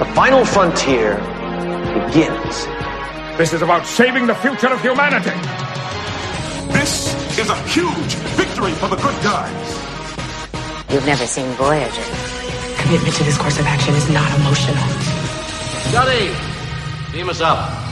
The final frontier begins. This is about saving the future of humanity. This is a huge victory for the good guys. You've never seen Voyager. Commitment to this course of action is not emotional. Scotty, beam us up.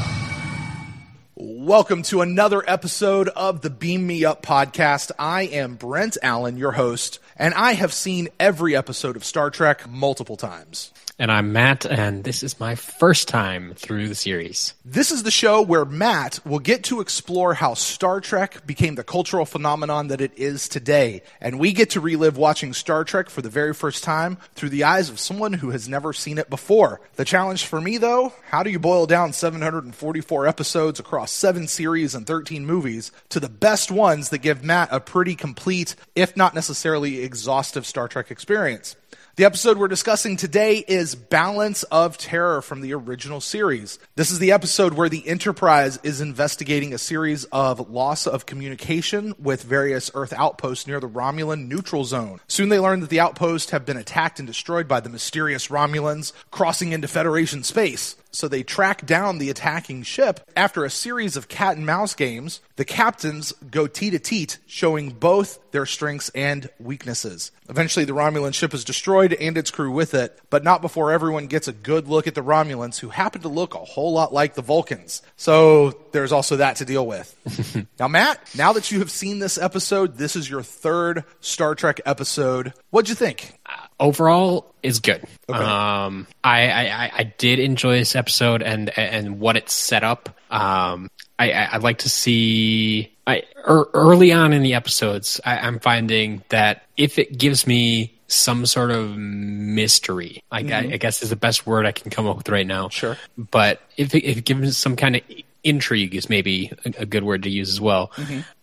Welcome to another episode of the Beam Me Up podcast. I am Brent Allen, your host, and I have seen every episode of Star Trek multiple times. And I'm Matt, and this is my first time through the series. This is the show where Matt will get to explore how Star Trek became the cultural phenomenon that it is today. And we get to relive watching Star Trek for the very first time through the eyes of someone who has never seen it before. The challenge for me, though, how do you boil down 744 episodes across seven series and 13 movies to the best ones that give Matt a pretty complete, if not necessarily exhaustive Star Trek experience? The episode we're discussing today is Balance of Terror from the original series. This is the episode where the Enterprise is investigating a series of loss of communication with various Earth outposts near the Romulan neutral zone. Soon they learn that the outposts have been attacked and destroyed by the mysterious Romulans crossing into Federation space. So they track down the attacking ship. After a series of cat and mouse games, the captains go teat to teat, showing both their strengths and weaknesses. Eventually, the Romulan ship is destroyed and its crew with it, but not before everyone gets a good look at the Romulans, who happen to look a whole lot like the Vulcans. So there's also that to deal with. now, Matt, now that you have seen this episode, this is your third Star Trek episode. What'd you think? Overall, is good. Um, I, I, I did enjoy this episode and and what it set up. Um, I, I would like to see. I er, early on in the episodes, I, I'm finding that if it gives me some sort of mystery. I, I, I guess is the best word I can come up with right now. Sure. But if it, if it gives some kind of intrigue is maybe a, a good word to use as well.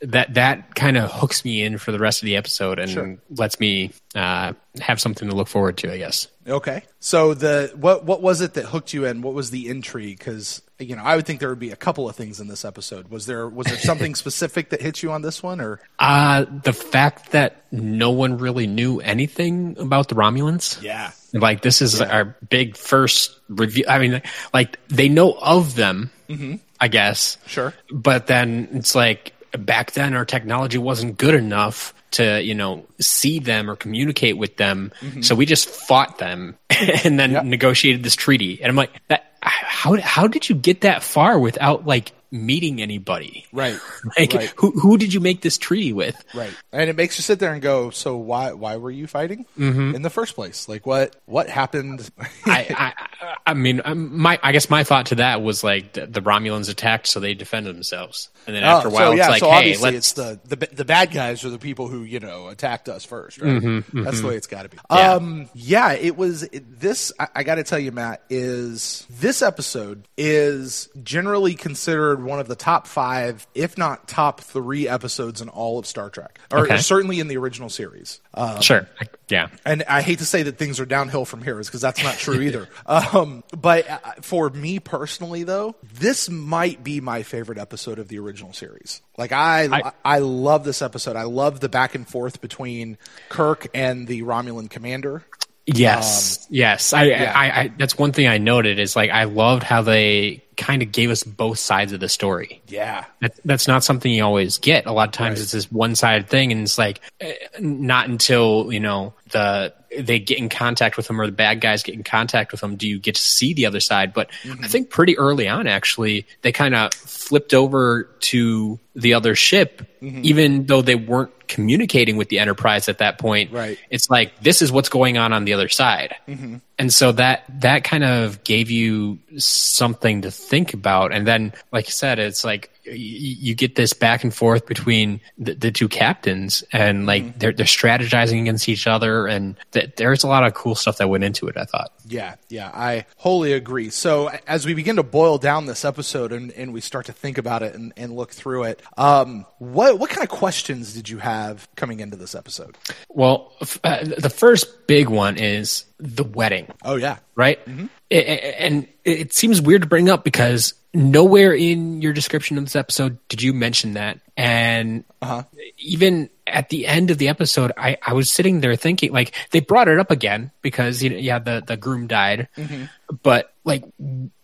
That that kind of hooks me in for the rest of the episode and Sure. lets me uh, have something to look forward to. I guess. Okay. So the what what was it that hooked you in? What was the intrigue? Because you know, I would think there would be a couple of things in this episode. Was there was there something specific that hit you on this one, or Uh, the fact that no one really knew anything about the Romulans. yeah, Like this is our big first review. I mean, like they know of them, I guess. Sure. But then it's like back then our technology wasn't good enough to you know see them or communicate with them, mm-hmm. so we just fought them and then Yep. negotiated this treaty. And I'm like, that, how how did you get that far without like meeting anybody? right, Like right, who who did you make this treaty with? right, and it makes you sit there and go, so why why were you fighting in the first place? Like what what happened? I, I, I mean, um, my I guess my thought to that was like the, the Romulans attacked, so they defended themselves, and then after a Oh, while, so, yeah, it's like, so hey, obviously let's. it's the, the the bad guys are the people who you know attacked us first, right? That's the way it's got to be. Mm-hmm, Yeah. Um, yeah, it was it, this. I, I got to tell you, Matt, is this episode is generally considered one of the top five, if not top three episodes in all of Star Trek, or, Okay. or certainly in the original series. Uh, sure, I- yeah, and I hate to say that things are downhill from here, because that's not true either. Um, but uh, for me personally, though, this might be my favorite episode of the original series. Like I, I, I- love this episode. I love the back and forth between Kirk and the Romulan commander. yes, yes. I, yeah. I, I, that's one thing I noted is like I loved how they kind of gave us both sides of the story. Yeah, That, that's not something you always get. A lot of times Right. it's this one-sided thing, and it's like eh, not until you know the they get in contact with them or the bad guys get in contact with them do you get to see the other side. But Mm-hmm. I think pretty early on, actually, they kind of flipped over to the other ship, Mm-hmm. even though they weren't communicating with the Enterprise at that point. Right. It's like this is what's going on on the other side, and so that that kind of gave you something to think about. And then, like I said, it's like you get this back and forth between the, the two captains, and like they're they're strategizing against each other, and th- there's a lot of cool stuff that went into it. I thought. Yeah, yeah, I wholly agree. So as we begin to boil down this episode and, and we start to think about it and, and look through it, um, what what kind of questions did you have coming into this episode? Well, f- uh, the first big one is the wedding. Oh yeah, right? A- a- And it seems weird to bring up because nowhere in your description of this episode did you mention that. And uh-huh. even at the end of the episode, I, I was sitting there thinking, like, they brought it up again because, you know, yeah, the, the groom died. Mm-hmm. But like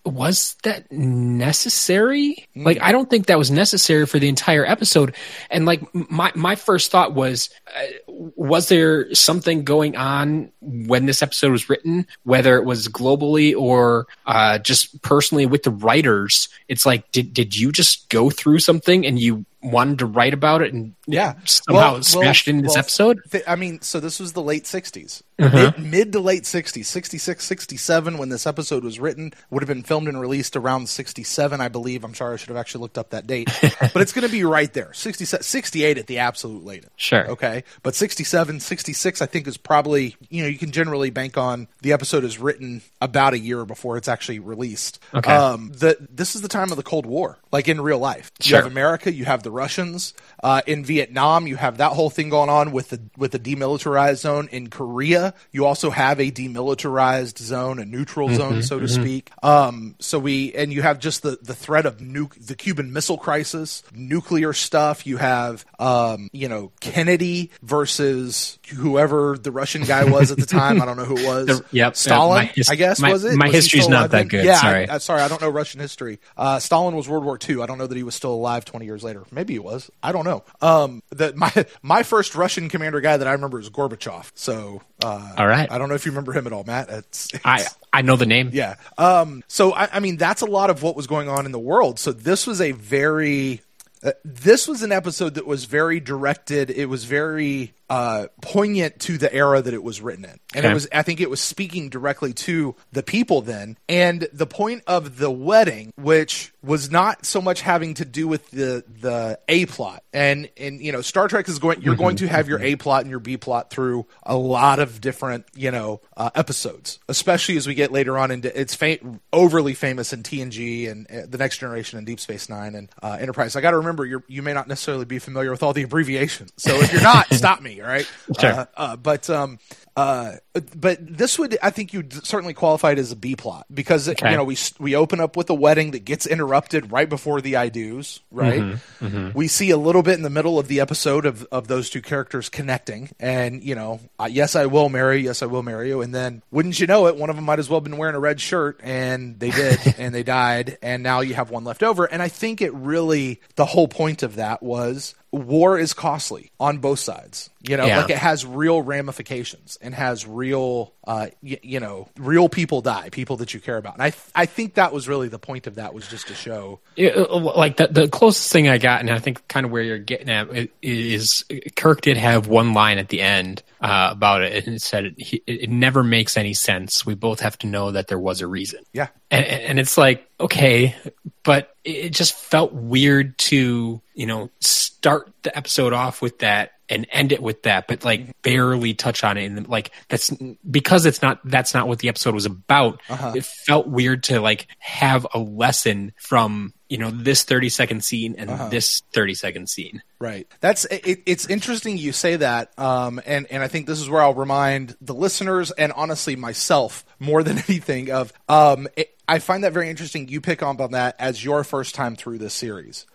was that necessary like i don't think that was necessary for the entire episode and like my my first thought was uh, was there something going on when this episode was written whether it was globally or uh just personally with the writers it's like did did you just go through something and you wanted to write about it and Yeah. somehow Well- smashed well- in this well, episode th- I mean, so this was the late 60s. Uh-huh. Mid, mid to late 60s. 66, 67 when this episode was written. Would have been filmed and released around 67, I believe. I'm sorry, I should have actually looked up that date. but it's going to be right there. 67, 68 at the absolute latest. Sure. Okay. But 67, 66, I think is probably, you know, you can generally bank on the episode is written about a year before it's actually released. Okay. Um, the, this is the time of the Cold War, like in real life. Sure. You have America, you have the Russians. Uh, in Vietnam, you have that whole thing going on with the with the demilitarized zone. In Korea, you also have a demilitarized zone, a neutral zone, so to speak. Um, so we and you have just the the threat of nuke, the Cuban Missile Crisis, nuclear stuff. You have um, you know Kennedy versus whoever the Russian guy was at the time. I don't know who it was. The- yep. Stalin, my I guess my- was it? my Was history's not that then? good, Yeah, sorry. I, uh, sorry, I don't know Russian history. Uh, Stalin was World War II. I don't know that he was still alive 20 years later. Maybe he was. I don't know. Um, the, my my first Russian commander guy that I remember is Gorbachev. So, uh, All right. I don't know if you remember him at all, Matt. It's, i i know the name yeah. Um, so I, I mean, that's a lot of what was going on in the world. So this was a very, uh, this was an episode that was very directed. It was very uh, poignant to the era that it was written in, and Okay. it was. I think it was speaking directly to the people then. And the point of the wedding, which was not so much having to do with the the A plot, and and you know, Star Trek is going. You're going to have your A plot and your B plot through a lot of different you know uh, episodes, especially as we get later on into it's fa- overly famous in TNG and uh, the Next Generation and Deep Space Nine and uh, Enterprise. I got to remember you you may not necessarily be familiar with all the abbreviations, so if you're not, stop me. All right, Sure. Uh, uh, but um, uh, but this would I think you certainly qualified as a B plot because Okay. you know we we open up with a wedding that gets interrupted right before the I do's, right? Mm-hmm. We see a little bit in the middle of the episode of of those two characters connecting, and you know, uh, yes, I will marry, yes, I will marry you, and then wouldn't you know it, one of them might as well have been wearing a red shirt, and they did, and they died, and now you have one left over, and I think it really the whole point of that was war is costly on both sides. You know, Yeah. like it has real ramifications and has real, uh, y- you know, real people die, people that you care about. And I, I think that was really the point of that was just to show. Yeah, uh, like the, the closest thing I got, and I think kind of where you're getting at is Kirk did have one line at the end uh, about it, and it said it, it never makes any sense. We both have to know that there was a reason. Yeah. and, and it's like okay, but it just felt weird to you know start the episode off with that and end it with that, but like barely touch on it, and like that's because it's not that's not what the episode was about. It felt weird to like have a lesson from you know this 30 second scene and this 30 second scene Right. That's it, it's interesting you say that, um, and and I think this is where I'll remind the listeners and honestly myself more than anything of um, it, I find that very interesting. You pick up on that as your first time through this series.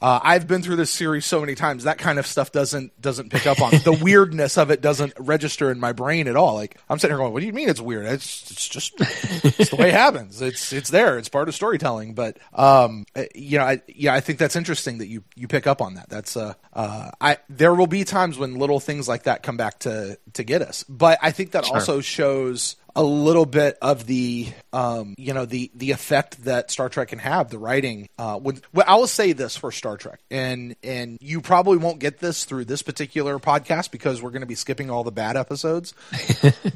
Uh, I've been through this series so many times that kind of stuff doesn't doesn't pick up on the weirdness of it doesn't register in my brain at all. Like I'm sitting here going, "What do you mean it's weird? It's it's just it's the way it happens. It's it's there. It's part of storytelling." But um, uh, you know, I, yeah, I think that's interesting that you you pick up on that. That's uh, uh, I there will be times when little things like that come back to to get us, but I think that also shows a little bit of the um, you know the the effect that Star Trek can have the writing uh, when well, I will say this for Star Trek and and you probably won't get this through this particular podcast because we're going to be skipping all the bad episodes.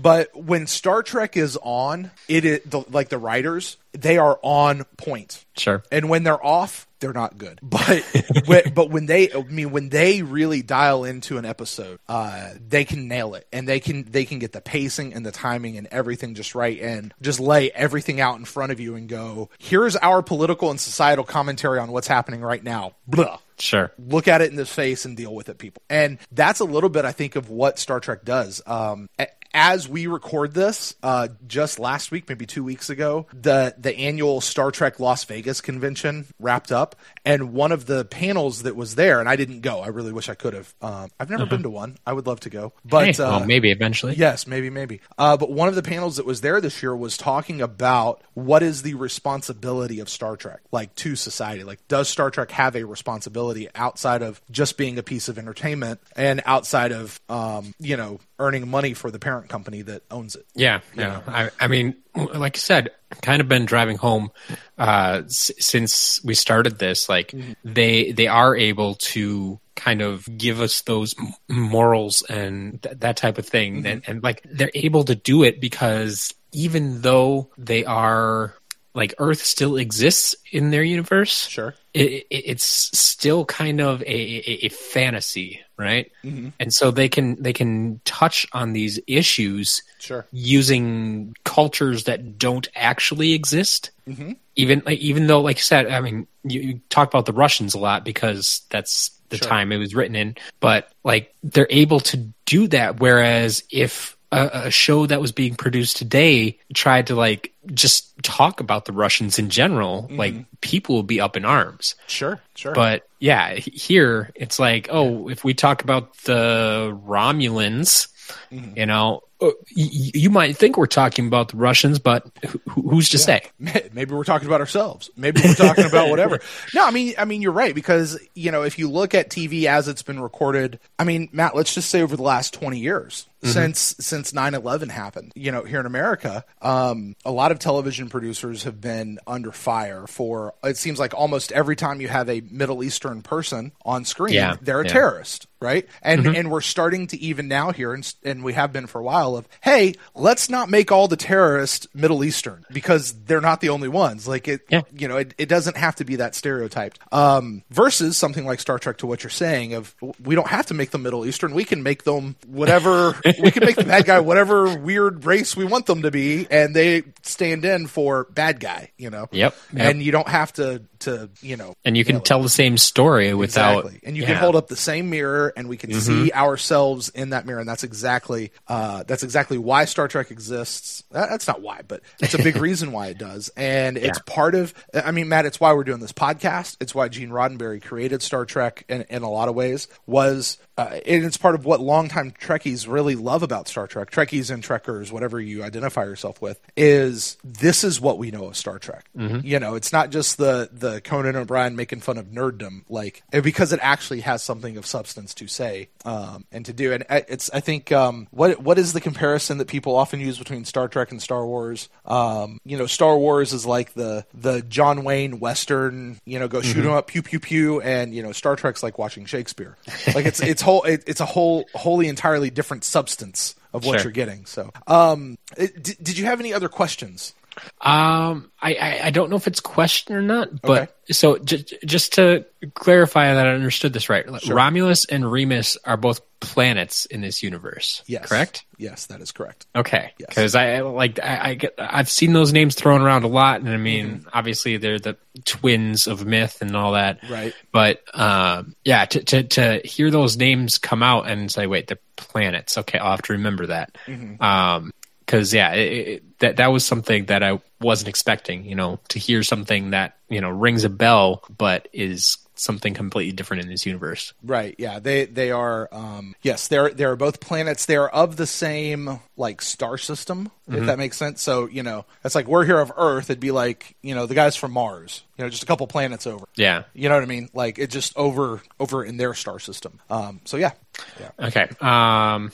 But when Star Trek is on it is the, like the writers they are on point. Sure. and when they're off they're not good. But when, but when they i mean when they really dial into an episode uh they can nail it. And they can they can get the pacing and the timing and everything just right and just lay everything out in front of you and go here's our political and societal commentary on what's happening right now. Blah. Sure. Look at it in the face and deal with it people. And that's a little bit i think of what star trek does. Um, as we record this, uh, just last week, maybe two weeks ago, the the annual Star Trek Las Vegas convention wrapped up, and one of the panels that was there, and I didn't go. I really wish I could have. Um, I've never been to one. I would love to go, but Uh-huh. Hey, well, uh, maybe eventually. Yes, maybe, maybe. Uh, but one of the panels that was there this year was talking about what is the responsibility of Star Trek, like to society. Like, does Star Trek have a responsibility outside of just being a piece of entertainment and outside of, um, you know, earning money for the parent company that owns it? Yeah, yeah. I, I mean, like I said, kind of been driving home uh, s- since we started this. Like they they are able to kind of give us those m- morals and th- that type of thing, and, and like they're able to do it because even though they are like Earth still exists in their universe, Sure. it, it, it's still kind of a, a, a fantasy, right? And so they can they can touch on these issues Sure. using cultures that don't actually exist. Mm-hmm. Even like, even though, like you said, I mean, you, you talk about the Russians a lot because that's the time it was written in. But like they're able to do that, whereas if a, a show that was being produced today tried to like just talk about the Russians in general, like people would be up in arms. Sure. Sure. But yeah, here it's like, oh, if we talk about the Romulans, mm-hmm. you know, Uh, you might think we're talking about the Russians, but who's to say? maybe we're talking about ourselves. Maybe we're talking about whatever. No, I mean, I mean, you're right because you know if you look at TV as it's been recorded, I mean, Matt, let's just say over the last 20 years mm-hmm. since since 9/11 happened, you know, here in America, um, a lot of television producers have been under fire for. It seems like almost every time you have a Middle Eastern person on screen, Yeah, they're a yeah. terrorist right? And mm-hmm. and we're starting to even now here, and, and we have been for a while. Of hey, let's not make all the terrorists Middle Eastern because they're not the only ones. Like it, Yeah. you know, it, it doesn't have to be that stereotyped. Um, versus something like Star Trek, to what you're saying of we don't have to make them Middle Eastern. We can make them whatever. we can make the bad guy whatever weird race we want them to be, and they stand in for bad guy. You know. Yep, yep. And you don't have to to you know. And you can tell the same story without, Exactly. And you yeah. Mm-hmm. can hold up the same mirror and we can see ourselves in that mirror. And that's exactly, uh, that's exactly why Star Trek exists. That's not why, but it's a big reason why it does. And it's part of, I mean, Matt, it's why we're doing this podcast. It's why Gene Roddenberry created Star Trek in, in a lot of ways was, uh, and it's part of what longtime Trekkies really love about Star Trek, Trekkies and Trekkers, whatever you identify yourself with, is this is what we know of Star Trek. You know, it's not just the the Conan O'Brien making fun of nerddom, like because it actually has something of substance to say um, and to do. And I- it's I think um, what what is the comparison that people often use between Star Trek and Star Wars? Um, you know, Star Wars is like the the John Wayne Western, you know, go shoot 'em up, pew pew pew, and you know, Star Trek's like watching Shakespeare. Like it's it's whole it, it's a whole wholly entirely different substance of what Sure. you're getting. So, um, did you have any other questions? Um, I, I, I don't know if it's question or not, but Okay. so j- just to clarify that I understood this right, Romulus and Remus are both planets in this universe. Yes, correct. Yes, that is correct. Okay, because I I- like I, I get I've seen those names thrown around a lot, and I mean Mm-hmm. obviously they're the twins of myth and all that, Right. But um, yeah, to, to to hear those names come out and say, wait, they're planets. Okay, I'll have to remember that. Mm-hmm. Um, because yeah, it, it, that that was something that I wasn't expecting. You know, to hear something that you know rings a bell, but is something completely different in this universe. Right. Yeah. They they are. Um, yes. They're they're both planets. They are of the same like star system, if that makes sense. So you know, it's like we're here of Earth. It'd be like you know the guys from Mars. You know, just a couple planets over. Yeah. You know what I mean? Like it just over over in their star system. Um. So yeah. Yeah. Okay. Um,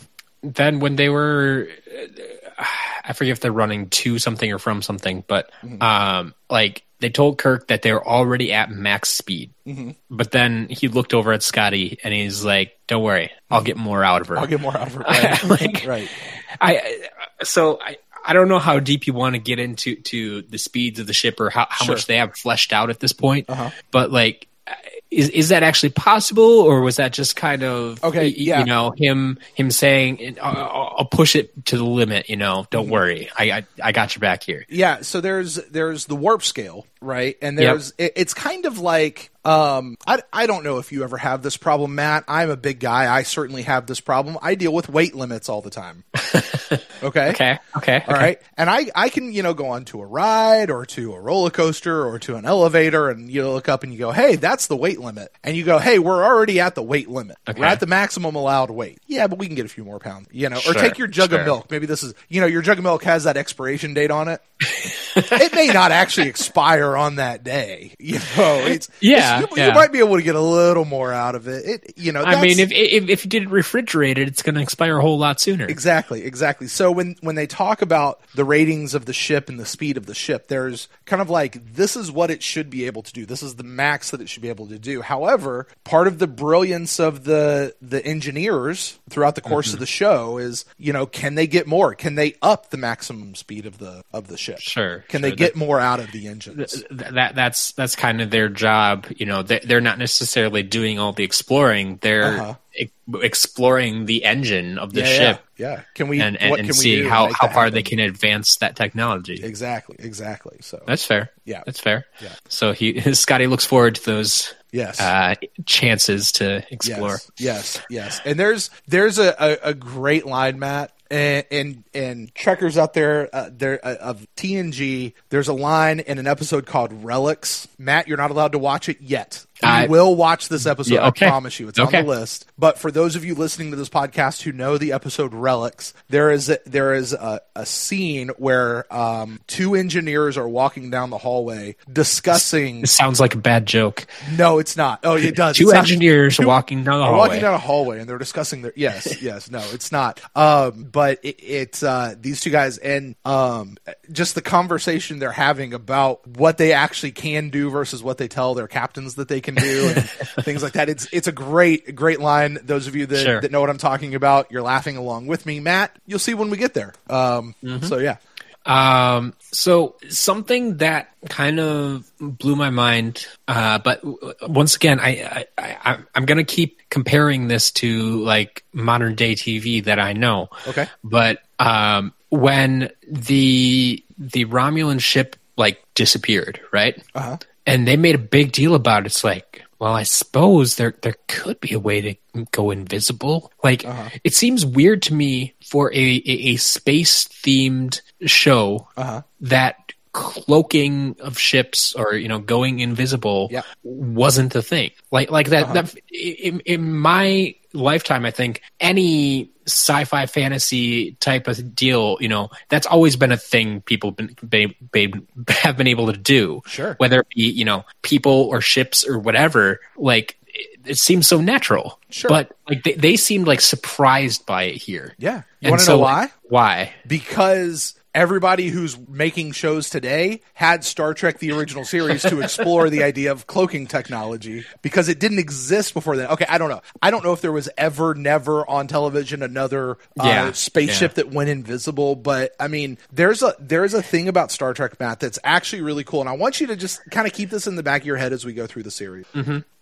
then when they were, I forget if they're running to something or from something, but Mm-hmm. um, like they told Kirk that they were already at max speed. Mm-hmm. But then he looked over at Scotty and he's like, "Don't worry, I'll get more out of her." I'll get more out of her." Right. Like- right. I I- so I. I don't know how deep you want to get into to the speeds of the ship or how, how Sure. much they have fleshed out at this point. Uh-huh. But like, is is that actually possible, or was that just kind of Okay, yeah. You know, him him saying, "I'll, I'll push it to the limit." You know, Mm-hmm. don't worry, I, I I got your back here. Yeah, so there's there's the warp scale, right? And there's it, it's kind of like um I I don't know if you ever have this problem, Matt. I'm a big guy. I certainly have this problem. I deal with weight limits all the time. Okay. Okay. Okay. All right. And I, I can, you know, go on to a ride or to a roller coaster or to an elevator and you look up and you go, hey, that's the weight limit. And you go, hey, we're already at the weight limit. Okay. We're at the maximum allowed weight. Yeah, but we can get a few more pounds, you know, or take your jug sure. of milk. Maybe this is, you know, your jug of milk has that expiration date on it. it may not actually expire on that day. You know, it's, Yeah, it's- you, yeah. you might be able to get a little more out of it. It, you know, I mean, if, if if you did it refrigerated, it's going to expire a whole lot sooner. Exactly, exactly. So when when they talk about the ratings of the ship and the speed of the ship, there's kind of like this is what it should be able to do. This is the max that it should be able to do. However, part of the brilliance of the the engineers throughout the course Mm-hmm. of the show is, you know, can they get more? Can they up the maximum speed of the of the ship? Sure, Can sure. they get more out of the engines? Th- that that's that's kind of their job. You know, they, they're not necessarily doing all the exploring. They're Uh-huh. E- exploring the engine of the yeah, ship Yeah, yeah. Can we and and, what and can we see how how far they can advance that technology. Exactly, exactly. So That's fair. Yeah. that's fair. Yeah. So he Scotty looks forward to those yes. uh, chances to explore. Yes, yes, yes. And there's there's a, a, a great line, Matt. And and, and Trekkers out there, uh, there uh, of TNG. There's a line in an episode called Relics. Matt, you're not allowed to watch it yet. You I- will watch this episode. Yeah, okay. I promise you, it's Okay. on the list. But for those of you listening to this podcast who know the episode Relics, there is a, there is a, a scene where um, two engineers are walking down the hallway discussing. This sounds like a bad joke. No, it's not. Oh, it does. Two It's engineers walking down the hallway. walking down a hallway and they're discussing their yes yes no it's not um but it, it's uh these two guys and um just the conversation they're having about what they actually can do versus what they tell their captains that they can do and things like that it's it's a great great line those of you that, Sure. that know what i'm talking about you're laughing along with me matt you'll see when we get there um Mm-hmm. so yeah Um, so something that kind of blew my mind, uh, but once again, I, I, I I'm gonna keep comparing this to like modern day TV that I know. Okay. But um, when the the Romulan ship like disappeared, right? Uh-huh. And they made a big deal about it. It's like, well, I suppose there there could be a way to go invisible. Like, Uh-huh. it seems weird to me for a a, a space themed show Uh-huh. that cloaking of ships or you know going invisible Yeah. Uh-huh. wasn't the thing like like that that in, in my lifetime i think. Any sci-fi fantasy type of deal you know that's always been a thing people been, been, been have been able to do. Sure. whether it be you know people or ships or whatever like it, it seems so natural. Sure. but like they, they seemed like surprised by it here. Yeah. You want to so, know like, why? why? Because everybody who's making shows today had Star Trek the original series to explore the idea of cloaking technology because it didn't exist before then. Okay, I don't know. I don't know if there was ever never on television another uh, Yeah, spaceship yeah. that went invisible, but I mean, there's a there's a thing about Star Trek Matt that's actually really cool and I want you to just kind of keep this in the back of your head as we go through the series.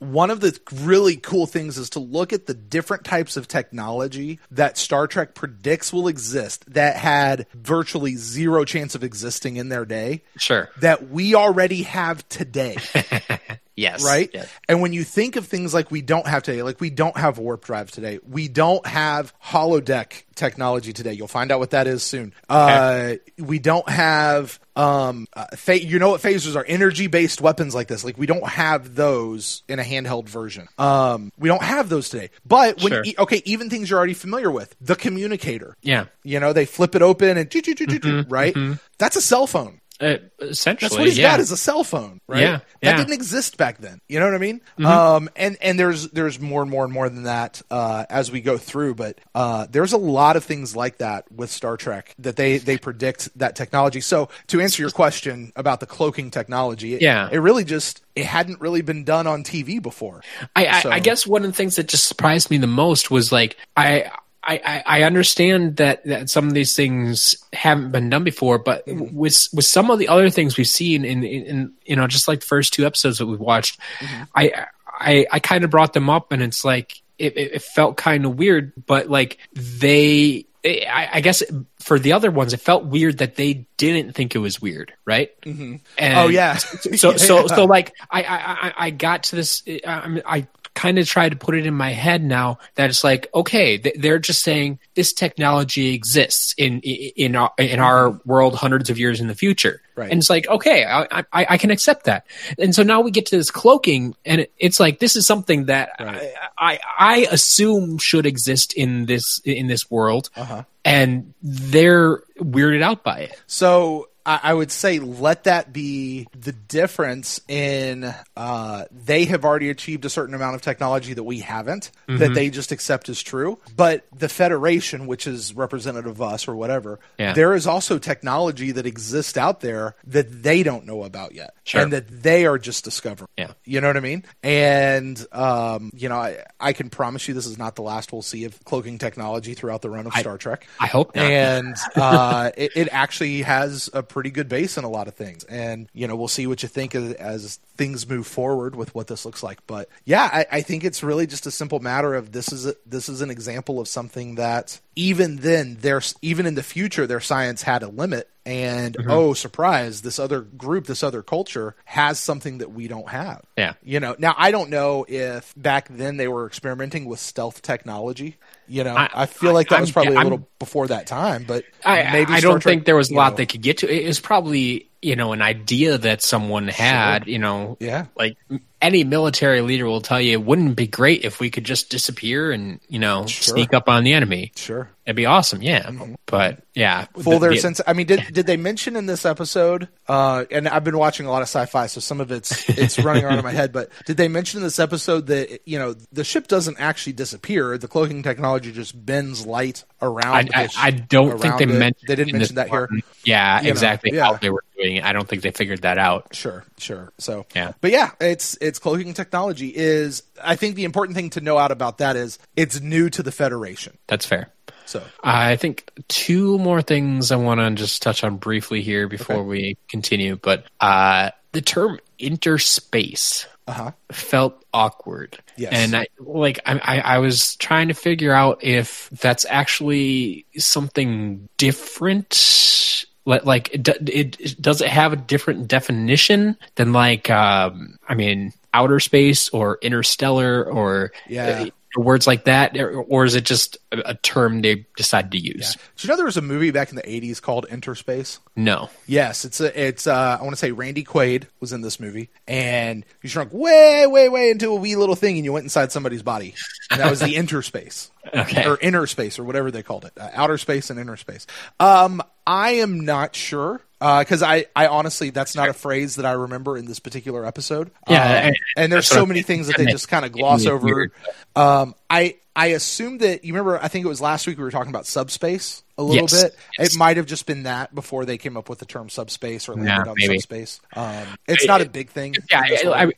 One of the really cool things is to look at the different types of technology that Star Trek predicts will exist that had virtually zero chance of existing in their day sure. that we already have today yes right? yes. And when you think of things like we don't have today, like we don't have warp drive today, we don't have holodeck technology today. You'll find out what that is soon. Uh, we don't have um, uh, you know what phasers are? Energy based weapons like this. Like we don't have those in a handheld version. Um, we don't have those today. But when Sure. e- okay, even things you're already familiar with, the communicator. yeah You know, they flip it open and choo- choo- choo, right? That's a cell phone. Uh, essentially, That's what he's yeah. got is a cell phone, right? Yeah, That yeah. Mm-hmm. didn't exist back then. You know what I mean? Um, and and there's there's more and more and more than that uh, as we go through. But uh, there's a lot of things like that with Star Trek that they they predict that technology. So to answer your question about the cloaking technology, it, Yeah. it really just it hadn't really been done on TV before. I, I, So- I guess one of the things that just surprised me the most was like I. I, I- I understand that, that some of these things haven't been done before, but Mm-hmm. with with some of the other things we've seen in, in, in you know just like the first two episodes that we've watched, Mm-hmm. I I, I kind of brought them up, and it's like it, it, felt kind of weird, but like they. I, I guess for the other ones, it felt weird that they didn't think it was weird, right? Mm-hmm. And Oh, yeah. so so so like I I I- I got to this I, I kind of try to put it in my head now that it's like, okay, th- they're just saying this technology exists in in our, in our world hundreds of years in the future, Right. and it's like, okay, I, I, I can accept that. And so now we get to this cloaking, and it, it's like this is something that I, I I assume should exist in this in this world, Uh-huh. and they're weirded out by it. So I, I would say let that be the difference in uh, they have already achieved a certain amount of technology that we haven't, that they just accept as true. But the Federation, which is representative of us or whatever, Yeah. there is also technology that exists out there that they don't know about yet, Sure. and that they are just discovering. Yeah. You know what I mean? And um, you know, I, I can promise you this is not the last we'll see of cloaking technology throughout the run of Star Trek. I hope not. And uh, it, it actually has a pretty good base in a lot of things. And you know, we'll see what you think as, as things move forward with what this looks like. But yeah, I, I think it's really just a simple matter of this is a, this is an example of something that even then, there's even in the future, their science had a limit. And Mm-hmm. oh, surprise! This other group, this other culture, has something that we don't have. Yeah. You know, now I don't know if back then they were experimenting with stealth technology. You know, I, I- feel like that I'm- was probably a I'm- little before that time, but I, maybe I Star don't Trek, think there was a lot know, they could get to. It was probably you know an idea that someone had. You know, Yeah. Like any military leader will tell you, it wouldn't be great if we could just disappear and you know Sure. sneak up on the enemy. Sure. It'd be awesome, yeah. But yeah, Full their the- sense. I mean, did did they mention in this episode? Uh, and I've been watching a lot of sci-fi, so some of it's it's running around in my head. But did they mention in this episode that you know the ship doesn't actually disappear? The cloaking technology just bends light around. I, I, I don't think they it. mentioned. They didn't mention that here. Yeah, You know, exactly yeah. how they were doing it. I don't think they figured that out. Sure, sure. So Yeah. but yeah, it's it's cloaking technology is. I think the important thing to know out about that is it's new to the Federation. That's fair. So I think two more things I want to just touch on briefly here before Okay. we continue. But uh, the term interspace Uh-huh. felt awkward. Yes. And I like I, I I was trying to figure out if that's actually something different. Like, like it, it, it does it have a different definition than like um I mean outer space or interstellar or Yeah. uh, words like that or, is it just a, term they decided to use? do you know there was a movie back in the '80s called Interspace? No. Yes, it's a, it's uh, I want to say Randy Quaid was in this movie, and you shrunk way, way, way into a wee little thing, and you went inside somebody's body, and that was the interspace, Okay. or inner space, or whatever they called it, uh, outer space and inner space. Um, I am not sure because I, I honestly that's not a phrase that I remember in this particular episode. Yeah, Um, I- and there's so many things that they just kind of gloss over. Um, I I assume that you remember. I think it was last week we were talking about subspace a little Yes. bit. Yes. It might have just been that before they came up with the term subspace or landed Yeah, on maybe. subspace. Um, it's not a big thing. Yeah, in I, I, world.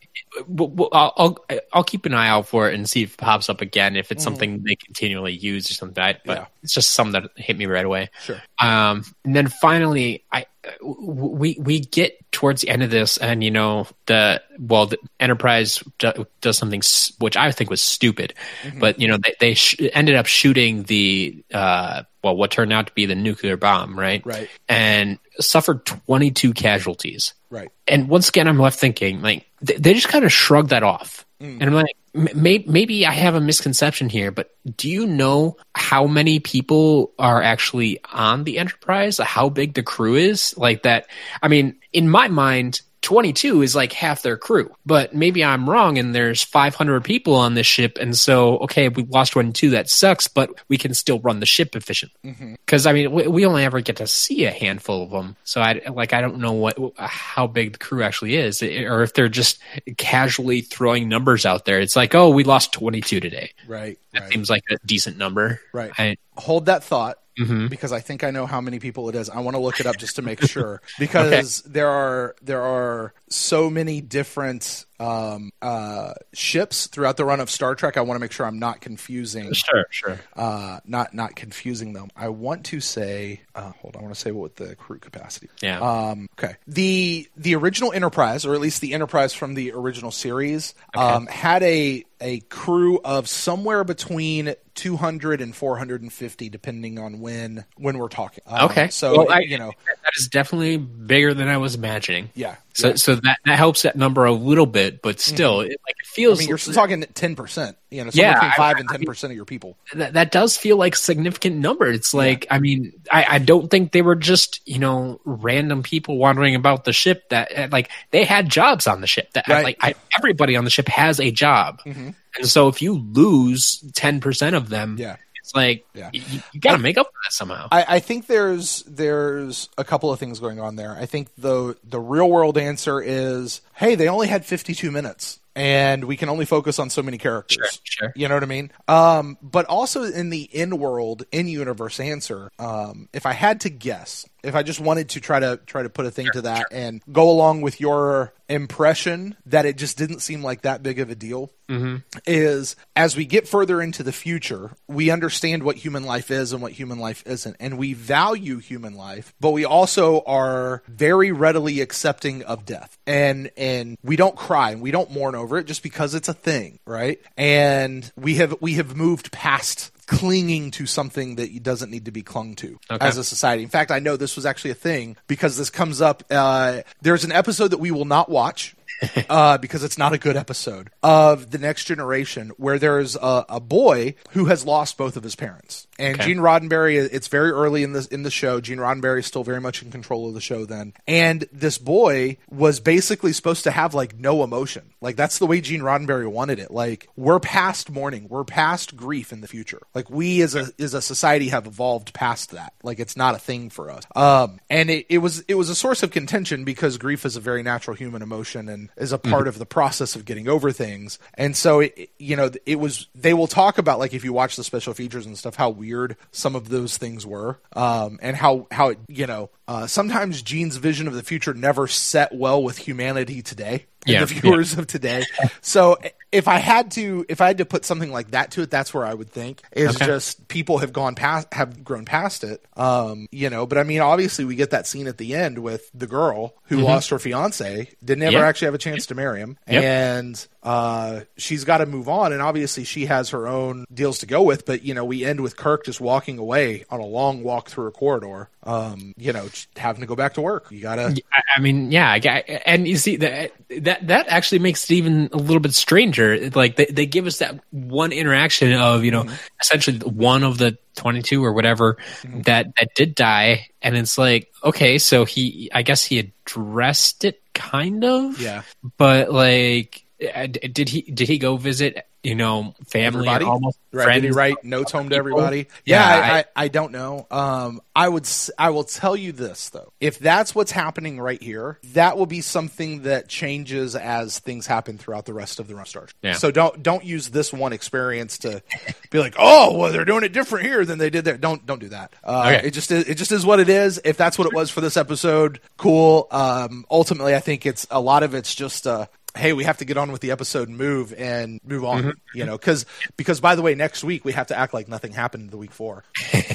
well, well, I'll, I'll I'll keep an eye out for it and see if it pops up again. If it's something they continually use or something, I, but. Yeah. it's just something that hit me right away. Sure. Um, and then finally, I w- we we get towards the end of this, and you know the well, the Enterprise do, does something s- which I think was stupid, Mm-hmm. but you know they they sh- ended up shooting the uh well what turned out to be the nuclear bomb, right? Right. And suffered twenty two casualties right. and once again, I'm left thinking like they, they just kind of shrugged that off, Mm. and I'm like, m- may, maybe I have a misconception here, but do you know how many people are actually on the Enterprise? How big the crew is? Like that? I mean, in my mind. 22 is like half their crew, but maybe I'm wrong and there's 500 people on this ship. And so, okay, we lost 22. That sucks, but we can still run the ship efficient. Mm-hmm. because I mean we, we only ever get to see a handful of them, so I like I don't know what how big the crew actually is, or if they're just casually throwing numbers out there. It's like, oh, we lost twenty two today. Right. That right. seems like a decent number, Right. I, Hold that thought. Mhm. Because I think I know how many people it is. I want to look it up just to make sure. Because there are there are so many different um, uh, ships throughout the run of Star Trek. I want to make sure I'm not confusing sure, sure. uh, not not confusing them. I want to say, uh, hold on, I want to say what the crew capacity. Yeah. Um, okay. The the original Enterprise, or at least the Enterprise from the original series, um, had a a crew of somewhere between 200 and 450, depending on when when we're talking. Um, okay, So Well, I- you know, that is definitely bigger than I was imagining. yeah. So so that that helps that number a little bit, but still, it, like it I feels. mean, you're still talking ten percent. You know, Yeah, between I- five and I ten mean- percent of your people. that, that does feel like a significant number. It's like, I mean, I, I don't think they were just, you know, random people wandering about the ship that, uh, like, they had jobs on the ship. That, Right. like, I, everybody on the ship has a job. And so if you lose 10% of them, Yeah. It's like, Yeah. you, you got to make up for that somehow. I, I think there's there's a couple of things going on there. I think the the real world answer is, hey, they only had 52 minutes, and we can only focus on so many characters. Sure, sure. You know what I mean? Um, but also in the in world, in universe answer, um, if I had to guess, if I just wanted to try to try to put a thing to that and go along with your impression that it just didn't seem like that big of a deal mm-hmm. is as we get further into the future, we understand what human life is and what human life isn't, and we value human life, but we also are very readily accepting of death, and and we don't cry and we don't mourn over it just because it's a thing, right? And we have we have moved past clinging to something that doesn't need to be clung to Okay. as a society. In fact, I know this was actually a thing because this comes up. Uh, there's an episode that we will not watch uh, because it's not a good episode of the next generation where there's a, a boy who has lost both of his parents. And Okay. gene roddenberry it's very early in the in the show. Gene roddenberry is still very much in control of the show then. And this boy was basically supposed to have like no emotion. Like that's the way gene roddenberry wanted it. Like we're past mourning. We're past grief in the future. Like we as a as a society have evolved past that. Like it's not a thing for us. Um and it, it was it was a source of contention because grief is a very natural human emotion and is a part of the process of getting over things. And so it, you know it was they will talk about like if you watch the special features and stuff how weird some of those things were um and how how it you know uh sometimes gene's vision of the future never set well with humanity today Yeah, the viewers of today. So if i had to if i had to put something like that to it that's where i would think is Okay. just people have gone past have grown past it um you know but i mean obviously we get that scene at the end with the girl who lost her fiance didn't ever Mm-hmm. Actually have a chance to marry him Yep. and uh she's got to move on and obviously she has her own deals to go with but you know we end with kirk just walking away on a long walk through a corridor um you know having to go back to work you gotta I, I mean, yeah, I, and you see that that that actually makes it even a little bit stranger. Like they, they give us that one interaction of you know Mm-hmm. essentially one of the twenty two or whatever that that did die, and it's like okay, so he I guess he addressed it kind of, Yeah. but like. Uh, Did he did he go visit you know family almost right did he write notes home to everybody? Yeah, yeah, I, I- I, I don't know. Um i would I will tell you this though. If that's what's happening right here that will be something that changes as things happen throughout the rest of the run start Yeah. so don't don't use this one experience to be like oh well they're doing it different here than they did there. Don't don't do that. Uh, Okay. it just is, it just is what it is. If that's what it was for this episode cool. Um ultimately i think it's a lot of it's just uh hey we have to get on with the episode and move and move on Mm-hmm. you know because because by the way next week we have to act like nothing happened the week four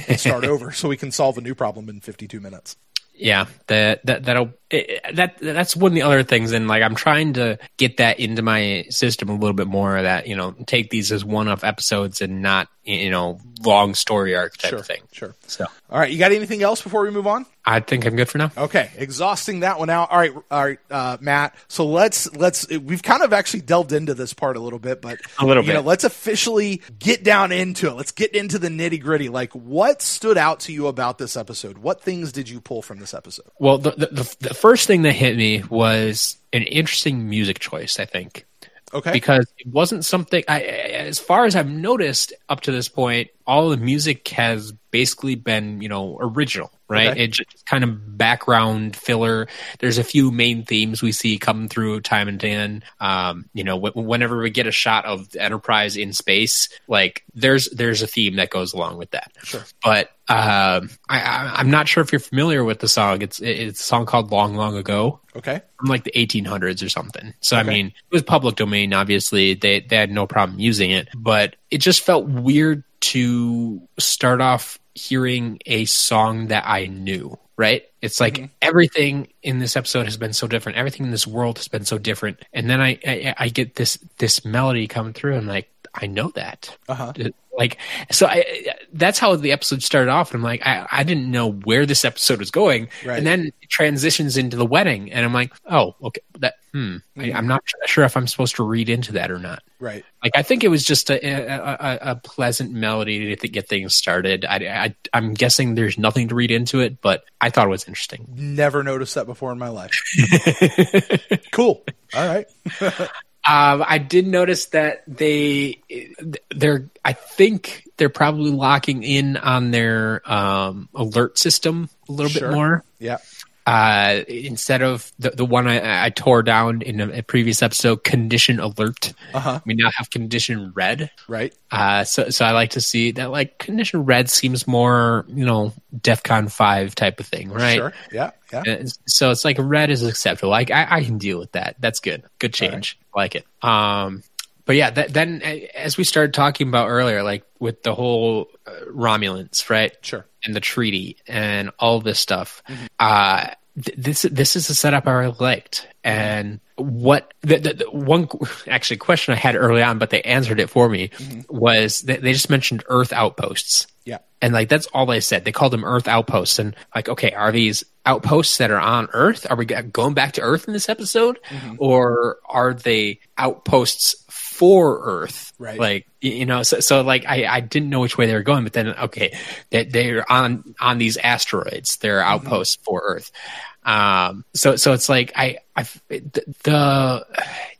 and start over so we can solve a new problem in 52 minutes Yeah, that that that'll it, that that's one of the other things, and like I'm trying to get that into my system a little bit more. That you know, take these as one-off episodes and not you know long story arc type sure thing. sure So all right you got anything else before we move on I think I'm good for now. Okay, exhausting that one out. All right, all right, uh, Matt. So let's let's we've kind of actually delved into this part a little bit, but A little you know, bit. let's officially get down into it. Let's get into the nitty gritty. Like, what stood out to you about this episode? What things did you pull from this episode? Well, the, the the the first thing that hit me was an interesting music choice. I think. Okay, because it wasn't something I, as far as I've noticed up to this point, all the music has basically been, you know, original, right? Okay. It's just kind of background filler. There's a few main themes we see come through time and again. Um, you know, wh- whenever we get a shot of the Enterprise in space, like there's there's a theme that goes along with that. Sure. But um, I, I'm not sure if you're familiar with the song. It's it's a song called "Long Long Ago." okay, from like the 1800s or something. So I mean, it was public domain. Obviously, they they had no problem using it, but it just felt weird to start off hearing a song that I knew. Right? It's like mm-hmm. everything in this episode has been so different. Everything in this world has been so different, and then I I, I get this this melody coming through, and like I know that. Uh-huh. Like so I that's how the episode started off and I'm like I, I didn't know where this episode was going Right. and then it transitions into the wedding and I'm like oh okay that hmm I, I'm not sure if I'm supposed to read into that or not Right. like I think it was just a a, a, a pleasant melody to get things started I, I I'm guessing there's nothing to read into it but I thought it was interesting Never noticed that before in my life. cool. All right. Um, I did notice that they they're I think they're probably locking in on their um, alert system a little Sure. bit more. Yeah. Uh, instead of the the one I, I tore down in a, a previous episode, condition alert. Uh-huh. We now have condition red. Right. Uh, so so I like to see that like condition red seems more you know DefCon five type of thing, right? Sure. Yeah. Yeah. Uh, So it's like red is acceptable. Like I, I can deal with that. That's good. Good change. I like it. Um, but yeah, that, then uh, as we started talking about earlier, like with the whole uh, Romulans, right? Sure. And the treaty and all this stuff. Uh, th- this this is a setup I really liked. And what the, the, the one actually question I had early on, but they answered it for me was that they just mentioned Earth outposts. Yeah. And like that's all they said. They called them Earth outposts, and like, okay, are these outposts that are on Earth? Are we going back to Earth in this episode, or are they outposts for Earth? Right. Like you know, so, so like I, I didn't know which way they were going, but then okay, they, they're on on these asteroids. They're mm-hmm. outposts for Earth. Um. So so it's like I I the, the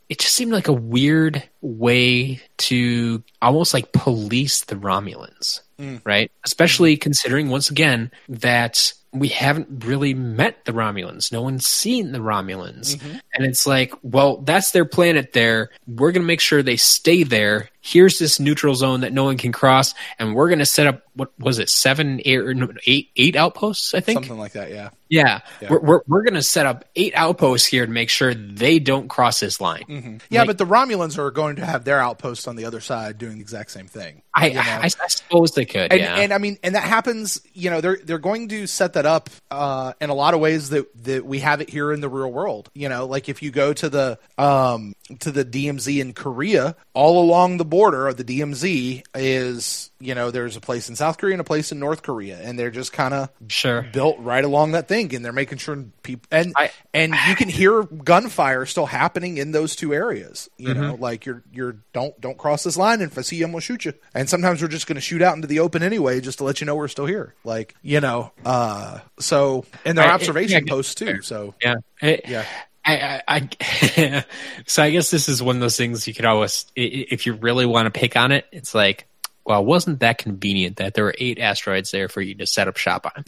it just seemed like a weird way to almost like police the Romulans, mm. right? Especially mm-hmm. considering once again that we haven't really met the Romulans. No one's seen the Romulans. Mm-hmm. And it's like, well, that's their planet there. We're going to make sure they stay there. Here's this neutral zone that no one can cross. And we're going to set up, what was it, seven, eight, eight, eight outposts, I think? Something like that. Yeah. Yeah. We're, we're, we're going to set up eight outposts here to make sure they don't cross this line. Mm-hmm. Yeah, Like- but the Romulans are going to have their outposts on the other side doing the exact same thing. I, you know? I, I suppose they could. and, yeah. and I mean, and that happens. You know, they're they're going to set that up uh, in a lot of ways that that we have it here in the real world. You know, like if you go to the um, to the DMZ in Korea, all along the border of the DMZ is you know there's a place in South Korea and a place in North Korea, and they're just kind of Sure. built right along that thing, and they're making sure people and I- and you can hear gunfire still happening in those two areas. You know, Mm-hmm. like you're you're don't don't cross this line, and if I see you, I'm gonna shoot you. And sometimes we're just gonna shoot out into the open anyway, just to let you know we're still here. Like you know, uh, so and their I- observation yeah, posts too. So yeah. I- Yeah. I, I, I so I guess this is one of those things you could always, i- i- if you really want to pick on it, it's like, well, wasn't that convenient that there were eight asteroids there for you to set up shop on?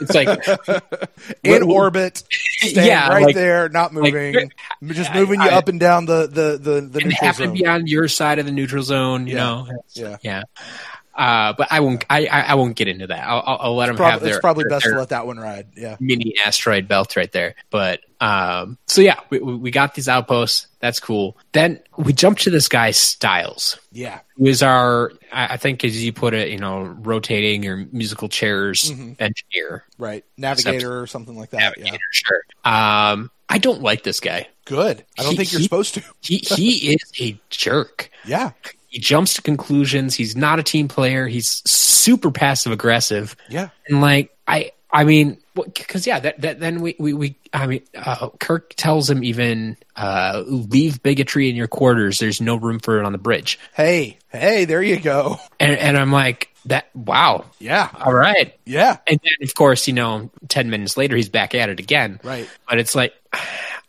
It's like, in orbit, staying Yeah, right like- there, not like, moving, just I- moving you I- up and down the the the, the and neutral happen to zone. be on your side of the neutral zone, you Yeah. know? Yeah. Yeah. Uh, but I won't. I, I won't get into that. I'll, I'll, let them Prob- have their. it's probably their- best their to let that one ride. Yeah. mini asteroid belt right there. But um, so yeah, we, we got these outposts. That's cool. Then we jump to this guy Stiles, Yeah. who is our, I think, as you put it, you know, rotating or musical chairs Mm-hmm. engineer, Right. Navigator or something like that. navigator. Yeah. Sure. Um, I don't like this guy. Good. I don't He- think you're he- supposed to. He he is a jerk. Yeah. He jumps to conclusions. He's not a team player. He's super passive aggressive. Yeah. And like I I mean because yeah that, that then we, we we I mean uh, Kirk tells him even uh, leave bigotry in your quarters. There's no room for it on the bridge. Hey, hey, there you go. And and I'm like that wow. Yeah. All right. Yeah. And then of course, you know, 10 minutes later he's back at it again. Right. But it's like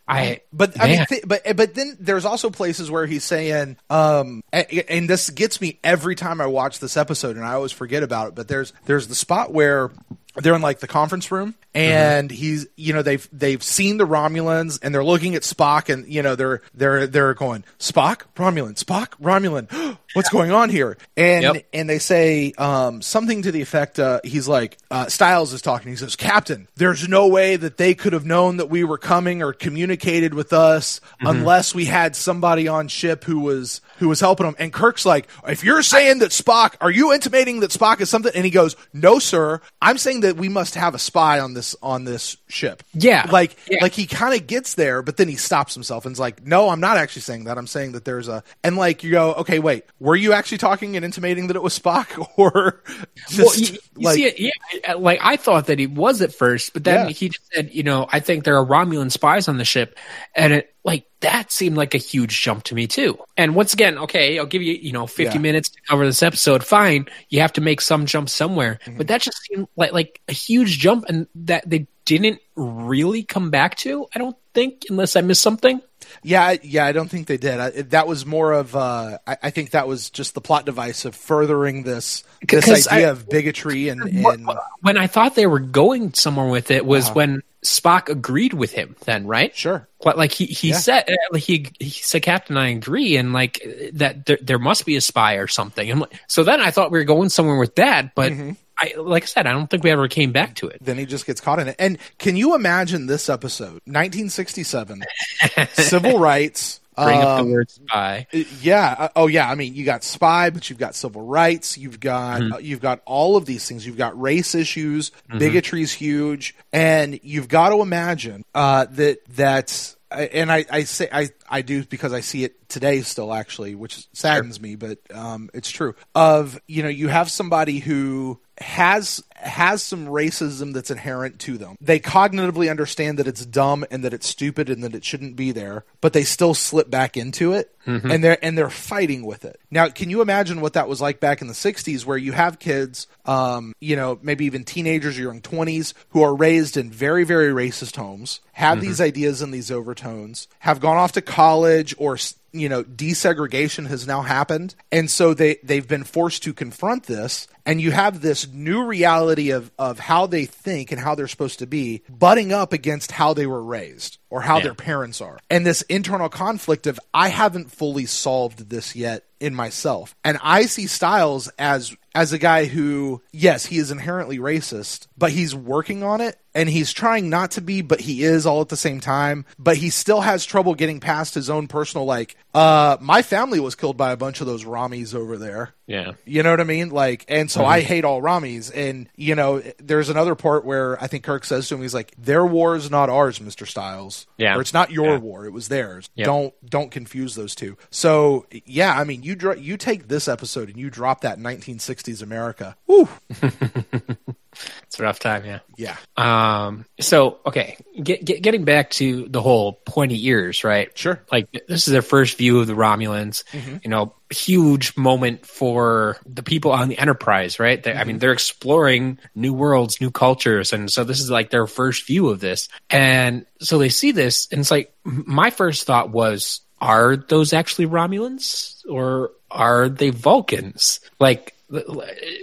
I But I mean, th- but but then there's also places where he's saying, um, and this gets me every time I watch this episode, and I always forget about it. But there's there's the spot where they're in like the conference room, and he's you know they've they've seen the Romulans, and they're looking at Spock, and you know they're they're they're going Spock Romulan Spock Romulan, what's going on here? And Yep. and they say um, something to the effect, uh, he's like uh, Stiles is talking. He says, "Captain, there's no way that they could have known that we were coming or communicated with us unless we had somebody on ship who was who was helping them." And Kirk's like, "If you're saying that Spock, are you intimating that Spock is something?" And he goes, "No, sir. I'm saying that we must have a spy on this on this ship. Yeah. like Yeah. like he kind of gets there, but then he stops himself and and's like, "No, I'm not actually saying that. I'm saying that there's a." And like you go, "Okay, wait, were you actually talking and intimating that it was Spock, or just well, you, you like see it, yeah. Like I thought that he was at first, but then Yeah. he just said, you know, I think there are Romulan spies on the ship, and it like that seemed like a huge jump to me too. And once again, okay, I'll give you, you know, fifty Yeah. minutes to cover this episode. Fine, you have to make some jump somewhere, Mm-hmm. but that just seemed like like a huge jump, and that they didn't really come back to. I don't think, unless I missed something. Yeah, yeah, I don't think they did. I, that was more of, uh, I, I think that was just the plot device of furthering this this idea I- of bigotry and, and when I thought they were going somewhere with it was Uh-huh. when Spock agreed with him. Then, right? Sure. What like he he Yeah. said uh, he he said, Captain, I agree, and like that there, there must be a spy or something. I'm like, so then I thought we were going somewhere with that, but Mm-hmm. I like I said, I don't think we ever came back to it. then he just gets caught in it. And can you imagine this episode, 1967, civil rights? Bring up um, the word spy. Yeah. uh, Oh, yeah. I mean, you got spy, but you've got civil rights. You've got Mm-hmm. uh, you've got all of these things. You've got race issues. Bigotry's huge, and you've got to imagine uh, that that's. And I, I say I, I do because I see it today still actually, which saddens me, but um, it's true. Of you know, you have somebody who has has some racism that's inherent to them. They cognitively understand that it's dumb and that it's stupid and that it shouldn't be there, but they still slip back into it and they're and they're fighting with it. Now, can you imagine what that was like back in the 60s where you have kids um, you know, maybe even teenagers or young 20s who are raised in very very racist homes, have these ideas and these overtones, have gone off to college or you know desegregation has now happened and so they they've been forced to confront this and you have this new reality of of how they think and how they're supposed to be butting up against how they were raised or how their parents are and this internal conflict of i haven't fully solved this yet in myself and i see stiles as as a guy who yes he is inherently racist but he's working on it and he's trying not to be but he is all at the same time but he still has trouble getting past his own personal like uh my family was killed by a bunch of those ramis over there Yeah. you know what I mean? Like, and so Mm-hmm. I hate all Ramis. And, you know, there's another part where I think Kirk says to him, he's like, their war is not ours, Mr. Stiles. Yeah. Or it's not your Yeah. war. It was theirs. Yep. Don't, don't confuse those two. So yeah, I mean, you, dro- you take this episode and you drop that 1960s America. Woo. It's a rough time, yeah. Yeah. Um. So okay, get, get, getting back to the whole pointy ears, right? Sure. Like this is their first view of the Romulans. You know, huge moment for the people on the Enterprise, right? They, I mean, they're exploring new worlds, new cultures, and so this is like their first view of this. And so they see this, and it's like my first thought was, are those actually Romulans or are they Vulcans? Like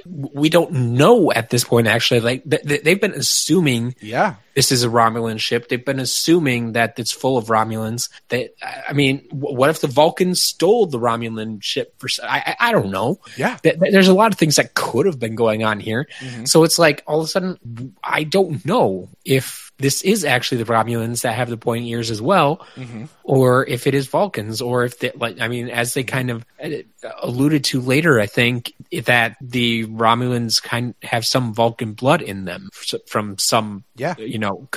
we don't know at this point actually like th- th- they've been assuming Yeah. this is a Romulan ship. They've been assuming that it's full of Romulans. They, I mean, what if the Vulcans stole the Romulan ship? For I don't know. Yeah. Th- th- there's a lot of things that could have been going on here. Mm-hmm. So it's like all of a sudden, I don't know if this is actually the Romulans that have the pointy ears as well, or if it is Vulcans, or if they, like, I mean, as they kind of uh, alluded to later, I think that the Romulans kind have some Vulcan blood in them from some, Yeah. you know,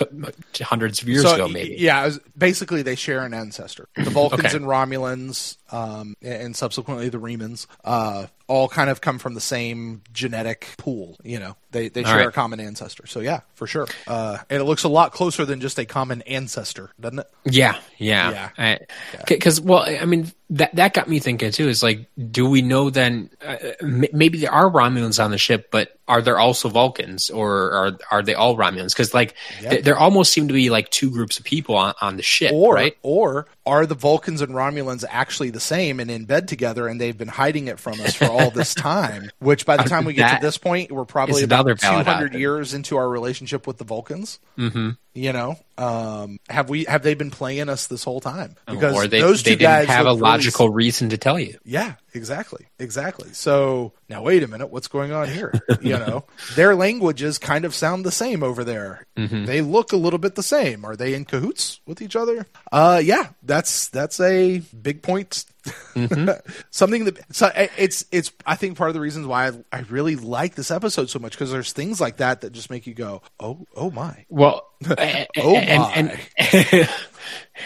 hundreds of years So, ago, maybe. Yeah, basically they share an ancestor. The Vulcans Okay. and Romulans, um, and subsequently the Remans, uh, all kind of come from the same genetic pool. You know, they they All share right. a common ancestor. So yeah, for sure. Uh, and it looks a lot closer than just a common ancestor, doesn't it? Yeah, yeah, Yeah. Because, well, I mean, that that got me thinking too. Is like, do we know then? Uh, m- maybe there are Romulans on the ship, but are there also Vulcans, or are are they all Romulans? Because like, th- there almost seem to be like two groups of people on, on the ship, Or right? or are the Vulcans and Romulans actually the same and in bed together, and they've been hiding it from us for all this time? Which by the time we get to this point, we're probably about two hundred years into our relationship with the Vulcans. Mm-hmm. You know, um, have we have they been playing us this whole time? Because or they those they two didn't guys have a look really logical reason to tell you. yeah, exactly. Exactly. So now wait a minute, what's going on here? you know, their languages kind of sound the same over there. Mm-hmm. They look a little bit the same. Are they in cahoots with each other? Uh yeah, that's that's a big point Something that so it's it's I think part of the reasons why I, I really like this episode so much because there's things like that that just make you go oh oh my Well, and, Oh and, my.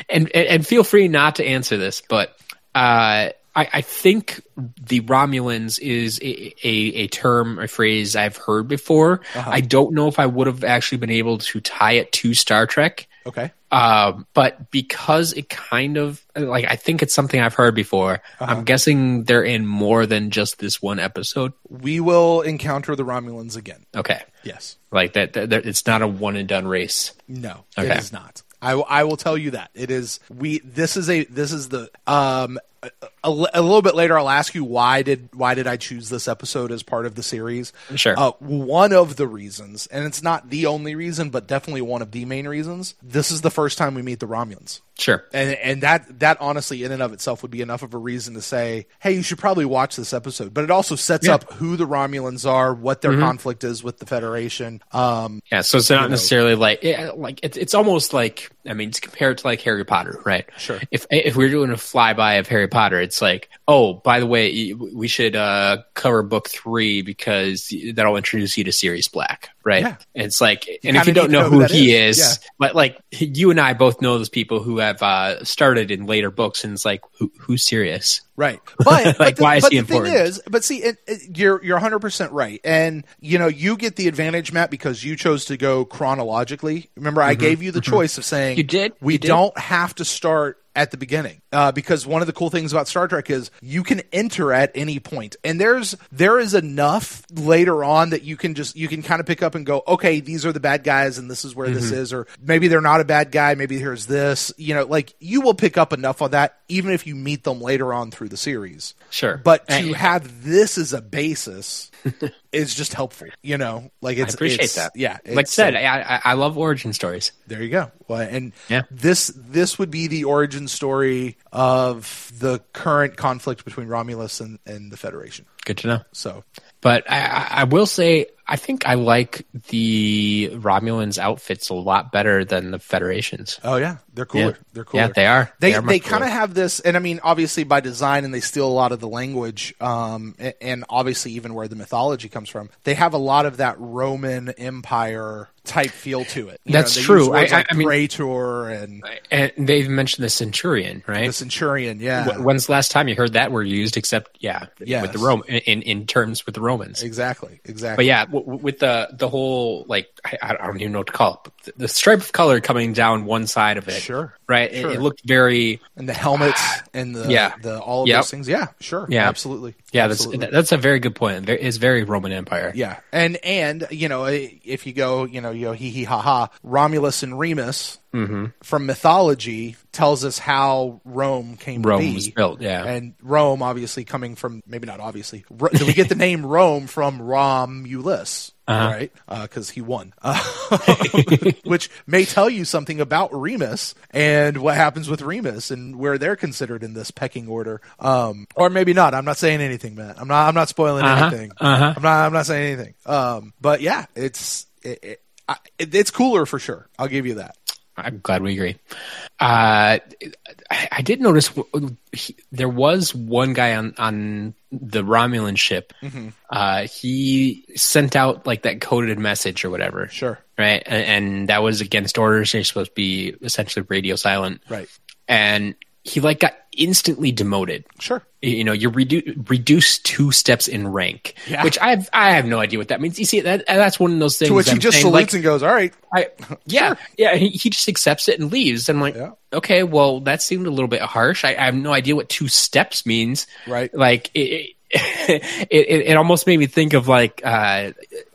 and, and and feel free not to answer this, but uh, I, I think the Romulans is a, a, a term, a phrase I've heard before. Uh-huh. I don't know if I would have actually been able to tie it to Star Trek. Okay Um, but because it kind of like I think it's something I've heard before. Uh-huh. I'm guessing they're in more than just this one episode. we will encounter the Romulans again Okay, yes like that. that, that it's not a one and done race. No, Okay. it is not. I, I will tell you that it is. We this is a this is the um a, a, little bit later. I'll ask you why did why did I choose this episode as part of the series? Sure. Uh, one of the reasons, and it's not the only reason, but definitely one of the main reasons. This is the first time we meet the Romulans. Sure. And and that that honestly in and of itself would be enough of a reason to say, hey, you should probably watch this episode. But it also sets Yeah. up who the Romulans are, what their conflict is with the Federation. Um, Yeah, so it's not know. necessarily like like it's it's almost like I mean it's compared to like Harry Potter, right? Sure. If if we're doing a flyby of Harry Potter, it's like oh by the way we should uh, cover book three because that'll introduce you to Sirius Black, right? Yeah. It's like and if you don't know, know who who he is. is, Yeah. but like you and I both know those people who have uh, started in later books, and it's like who, who's Sirius? Right, but Like, but the, why is but he the thing important? is, but see, it, it, you're you're 100 percent right, and you know you get the advantage, Matt, because you chose to go chronologically. Remember, I gave you the choice of saying Mm-hmm. You did? We You did? don't have to start at the beginning uh, because one of the cool things about Star Trek is you can enter at any point, and there's there is enough later on that you can just you can kind of pick up and go, okay, these are the bad guys, and this is where Mm-hmm. this is, or maybe they're not a bad guy, maybe here's this, you know, like you will pick up enough on that even if you meet them later on through the series. Sure, But to I- have this as a basis is just helpful, you know. Like I it's appreciate it's- that. Yeah, like I said, uh, I, I I love origin stories. there you go. Well, and Yeah. this this would be the origin story of the current conflict between Romulus and, and the Federation. Good to know. So But I, I- will say, I think I like the Romulans' outfits a lot better than the Federation's. Oh yeah, they're cooler. Yeah. They're cooler. Yeah, they are. They They they, kind of have this, and I mean, obviously by design, and they steal a lot of the language, um, a- and, obviously even where the mythology comes from. They have a lot of that Roman Empire type feel to it. You That's they true. I- I- like I mean- praetor and And they even mentioned the Centurion, right? the centurion. Yeah, When's the last time you heard that word used? Except, yeah, Yes. with the Rome in in terms with the Romans. exactly, exactly. But yeah, w- with the the whole like I, I don't even know what to call it. The stripe of color coming down one side of it, Sure. Right? It, Sure. it looked very and the helmets and the Yeah. the all of Yep. those things. Yeah, sure. Yeah. absolutely. yeah. That's Absolutely. that's a very good point. It's very Roman Empire. Yeah, and and you know if you go, you know, you go hee hee ha ha, Romulus and Remus Mm-hmm. from mythology tells us how Rome came Rome to be. was built, yeah. and Rome obviously coming from maybe not obviously. Do we get the name Rome from Romulus? Uh-huh. Right, because he won, uh, which may tell you something about Remus and what happens with Remus and where they're considered in this pecking order, um, or maybe not. I'm not saying anything, Matt. I'm not. I'm not spoiling Uh-huh. anything. Uh-huh. I'm not. I'm not saying anything. Um, but yeah, it's it, it, I, it, it's cooler for sure. I'll give you that. I'm glad we agree. Uh, I, I did notice he, there was one guy on on the Romulan ship. Mm-hmm. Uh, he sent out like that coded message or whatever. Sure. Right, and, and that was against orders. You're supposed to be essentially radio silent. Right. and he like got instantly demoted. Sure. You know, you're redu- reduced two steps in rank, Yeah. which I have I have no idea what that means. You see, that that's one of those things. To which he I'm just saying, salutes like, and goes, "All right." I, yeah, yeah. He, he just accepts it and leaves. I'm like, Yeah. okay, well, that seemed a little bit harsh. I, I have no idea what two steps means. Right. Like it, it, it, it almost made me think of like, uh,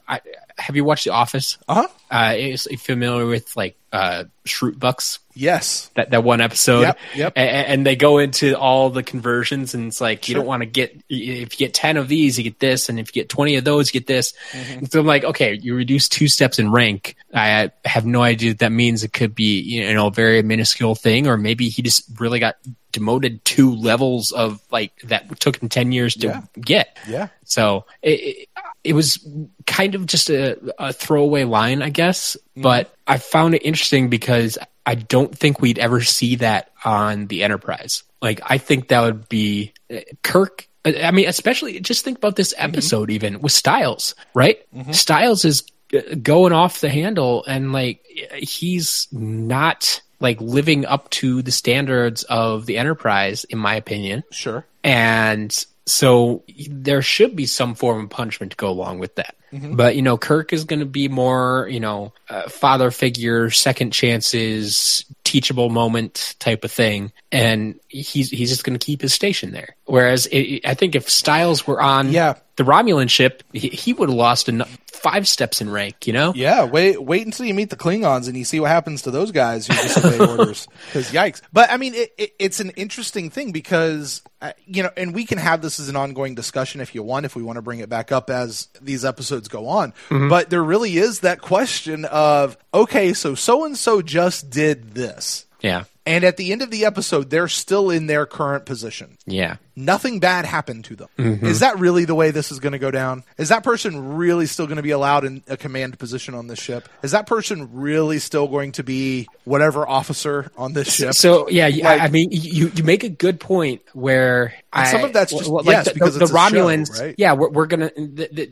I, have you watched The Office? Uh huh. Uh, is familiar with like uh, Schrute Bucks? Yes. That that one episode, Yep, yep. A- a- And, they go into all the conversions, and it's like you don't want to get if you get ten of these, you get this, and if you get twenty of those, you get this. Mm-hmm. And so I'm like, okay, you reduce two steps in rank. I have no idea what that means. It could be you know a very minuscule thing, or maybe he just really got demoted two levels of like that took him ten years to Yeah. get. Yeah. So it, it, it was kind of just a, a throwaway line, I guess. Mm-hmm. But I found it interesting because I don't think we'd ever see that on the Enterprise. Like, I think that would be uh, Kirk. I mean, especially just think about this episode, even with Stiles, right? Stiles is uh, going off the handle, and like he's not like living up to the standards of the Enterprise, in my opinion. Sure. And so there should be some form of punishment to go along with that. But, you know, Kirk is going to be more, you know, uh, father figure, second chances, teachable moment type of thing. And he's, he's just going to keep his station there. Whereas it, I think if Stiles were on Yeah. The Romulan ship, he, he would have lost five steps in rank, you know? Yeah, wait, wait until you meet the Klingons and you see what happens to those guys who disobey orders. Because yikes! But I mean, it, it, it's an interesting thing because uh, you know, and we can have this as an ongoing discussion if you want, if we want to bring it back up as these episodes go on. But there really is that question of okay, so so and so just did this, Yeah. and at the end of the episode, they're still in their current position. Yeah. Nothing bad happened to them. Is that really the way this is going to go down? Is that person really still going to be allowed in a command position on this ship? Is that person really still going to be whatever officer on this ship? So yeah, yeah, Like- I mean, you you make a good point where I, some of that's just- well, yes, the, because the, it's the a show, Romulans. right? Yeah, we're, we're gonna. The,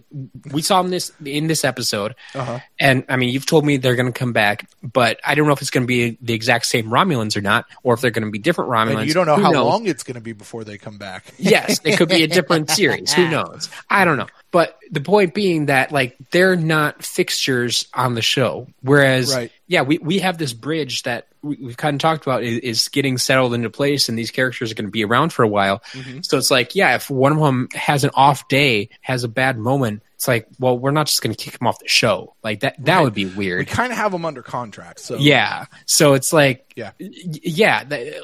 we saw them this in this episode, Uh-huh. and I mean, you've told me they're gonna come back, but I don't know if it's gonna be the exact same Romulans or not, or if they're gonna be different Romulans. and you don't know Who how knows? long it's going to be before they come back. yes, it could be a different series. Who knows? I don't know. But the point being that like they're not fixtures on the show. Whereas, Right. yeah, we, we have this bridge that we, we've kind of talked about is, is getting settled into place, and these characters are going to be around for a while. Mm-hmm. So it's like, yeah, if one of them has an off day, has a bad moment, it's like, well, we're not just going to kick him off the show. Like that, that would be weird. We kind of have them under contract, so Yeah. So it's like, Yeah. yeah,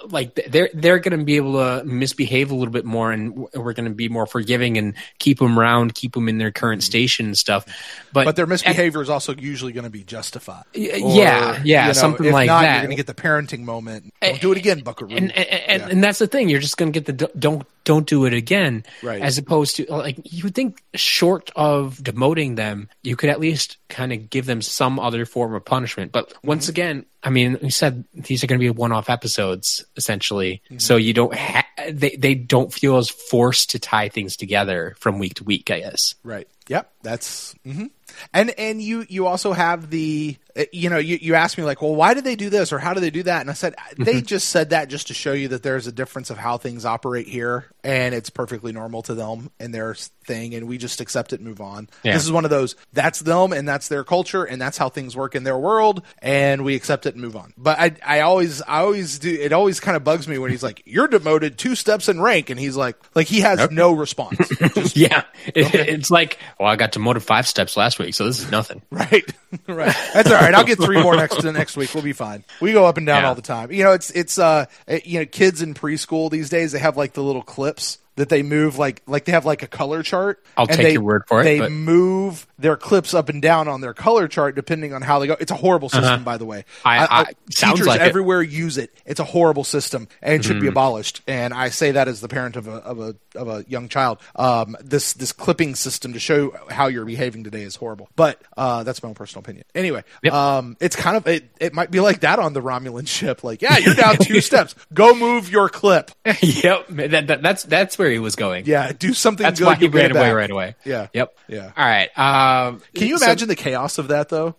like they're they're going to be able to misbehave a little bit more, and we're going to be more forgiving and keep them around, keep them in their current mm-hmm. station and stuff. But But their misbehavior is also usually going to be justified. Or, yeah, yeah, you know, something if like not, that. You're going to get the parenting moment. Don't do it again, Buckaroo. and and, and, Yeah. and that's the thing. You're just going to get the do- don't don't do it again, Right. As opposed to like you would think, short of demoting them, you could at least kind of give them some other form of punishment. But Mm-hmm. once again, I mean, we said these are going to be one-off episodes essentially, Mm-hmm. so you don't ha- they they don't feel as forced to tie things together from week to week. I guess. Right. Yep. That's hmm and and you you also have the uh, you know you you asked me like well why did they do this or how do they do that and I said they just said that just to show you that there's a difference of how things operate here and it's perfectly normal to them and their thing and we just accept it and move on. Yeah. This is one of those that's them and that's their culture and that's how things work in their world and we accept it and move on. But I I always I always do it always kind of bugs me when he's like you're demoted two steps in rank and he's like like he has no response. Just Yeah, It- it's like, well, I got demoted five steps last week, so this is nothing. Right, right. That's all right. I'll get three more next next week. We'll be fine. We go up and down Yeah. all the time. You know, it's it's uh, you know, kids in preschool these days they have like the little clips that they move like like they have like a color chart. I'll and take they- your word for it, They but- move their clips up and down on their color chart depending on how they go. It's a horrible system, by the way. Uh-huh. I- I- teachers like it. everywhere use it. It's a horrible system and should Mm-hmm. be abolished. And I say that as the parent of a of a of a young child. Um, this this clipping system to show how you're behaving today is horrible. But uh, that's my own personal opinion. Anyway, Yep. um, it's kind of it. It might be like that on the Romulan ship. Like, yeah, you're down two steps. Go move your clip. yep, that, that, that's that's where he was going. Yeah, do something. that's good, why he ran away right away. Yeah. Yep. Yeah. All right. Um, Can you so- imagine the chaos of that though?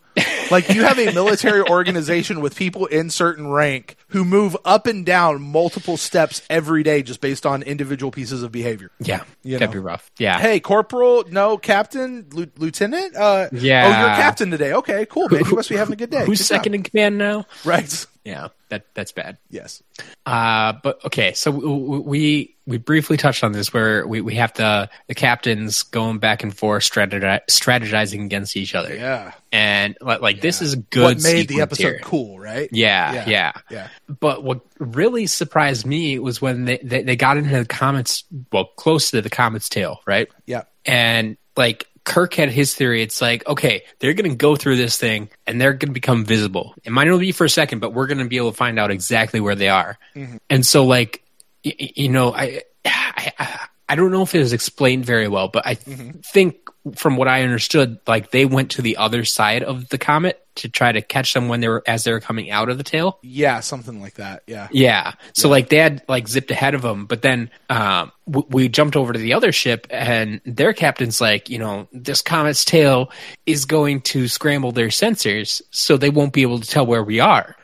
Like you have a military organization with people in certain rank who move up and down multiple steps every day just based on individual pieces of behavior. Yeah, You that'd know. be rough. Yeah. Hey, corporal, no, captain, Lu- lieutenant. Uh, Yeah. Oh, you're captain today. Okay, cool, man. You must be having a good day. who's Good job. second in command now? Right. Yeah, that that's bad. Yes. Uh, but okay, so we we briefly touched on this where we, we have the the captains going back and forth strategi- strategizing against each other. Yeah. and like, like this is good. What made the episode here. cool, right? Yeah, yeah, yeah. But what really surprised me was when they, they, they got into the comments, well, close to the comet's tail, right? Yeah. And like Kirk had his theory. It's like, okay, they're going to go through this thing and they're going to become visible. It might only be for a second, but we're going to be able to find out exactly where they are. Mm-hmm. And so, like, y- you know, I, I, I- I don't know if it was explained very well, but I mm-hmm. think from what I understood, like they went to the other side of the comet to try to catch them when they were as they were coming out of the tail. Yeah, something like that. Yeah. Yeah. So like they had like zipped ahead of them, but then um, w- we jumped over to the other ship, and their captain's like, you know, this comet's tail is going to scramble their sensors, so they won't be able to tell where we are.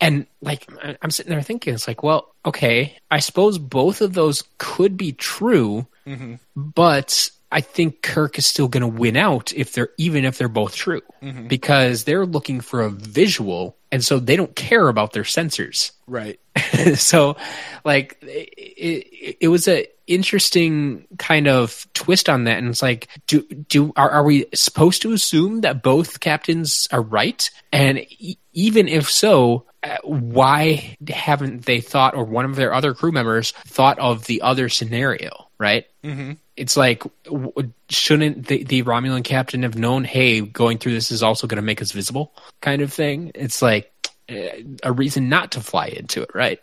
And like I'm sitting there thinking, it's like, well, okay, I suppose both of those could be true, but I think Kirk is still going to win out if they're even if they're both true because they're looking for a visual and so they don't care about their sensors. Right. so like it, it, it was a interesting kind of twist on that and it's like do do are, are we supposed to assume that both captains are right and e- even if so uh, why haven't they thought or one of their other crew members thought of the other scenario right mm-hmm. it's like shouldn't the, the romulan captain have known hey going through this is also going to make us visible kind of thing it's like uh, a reason not to fly into it right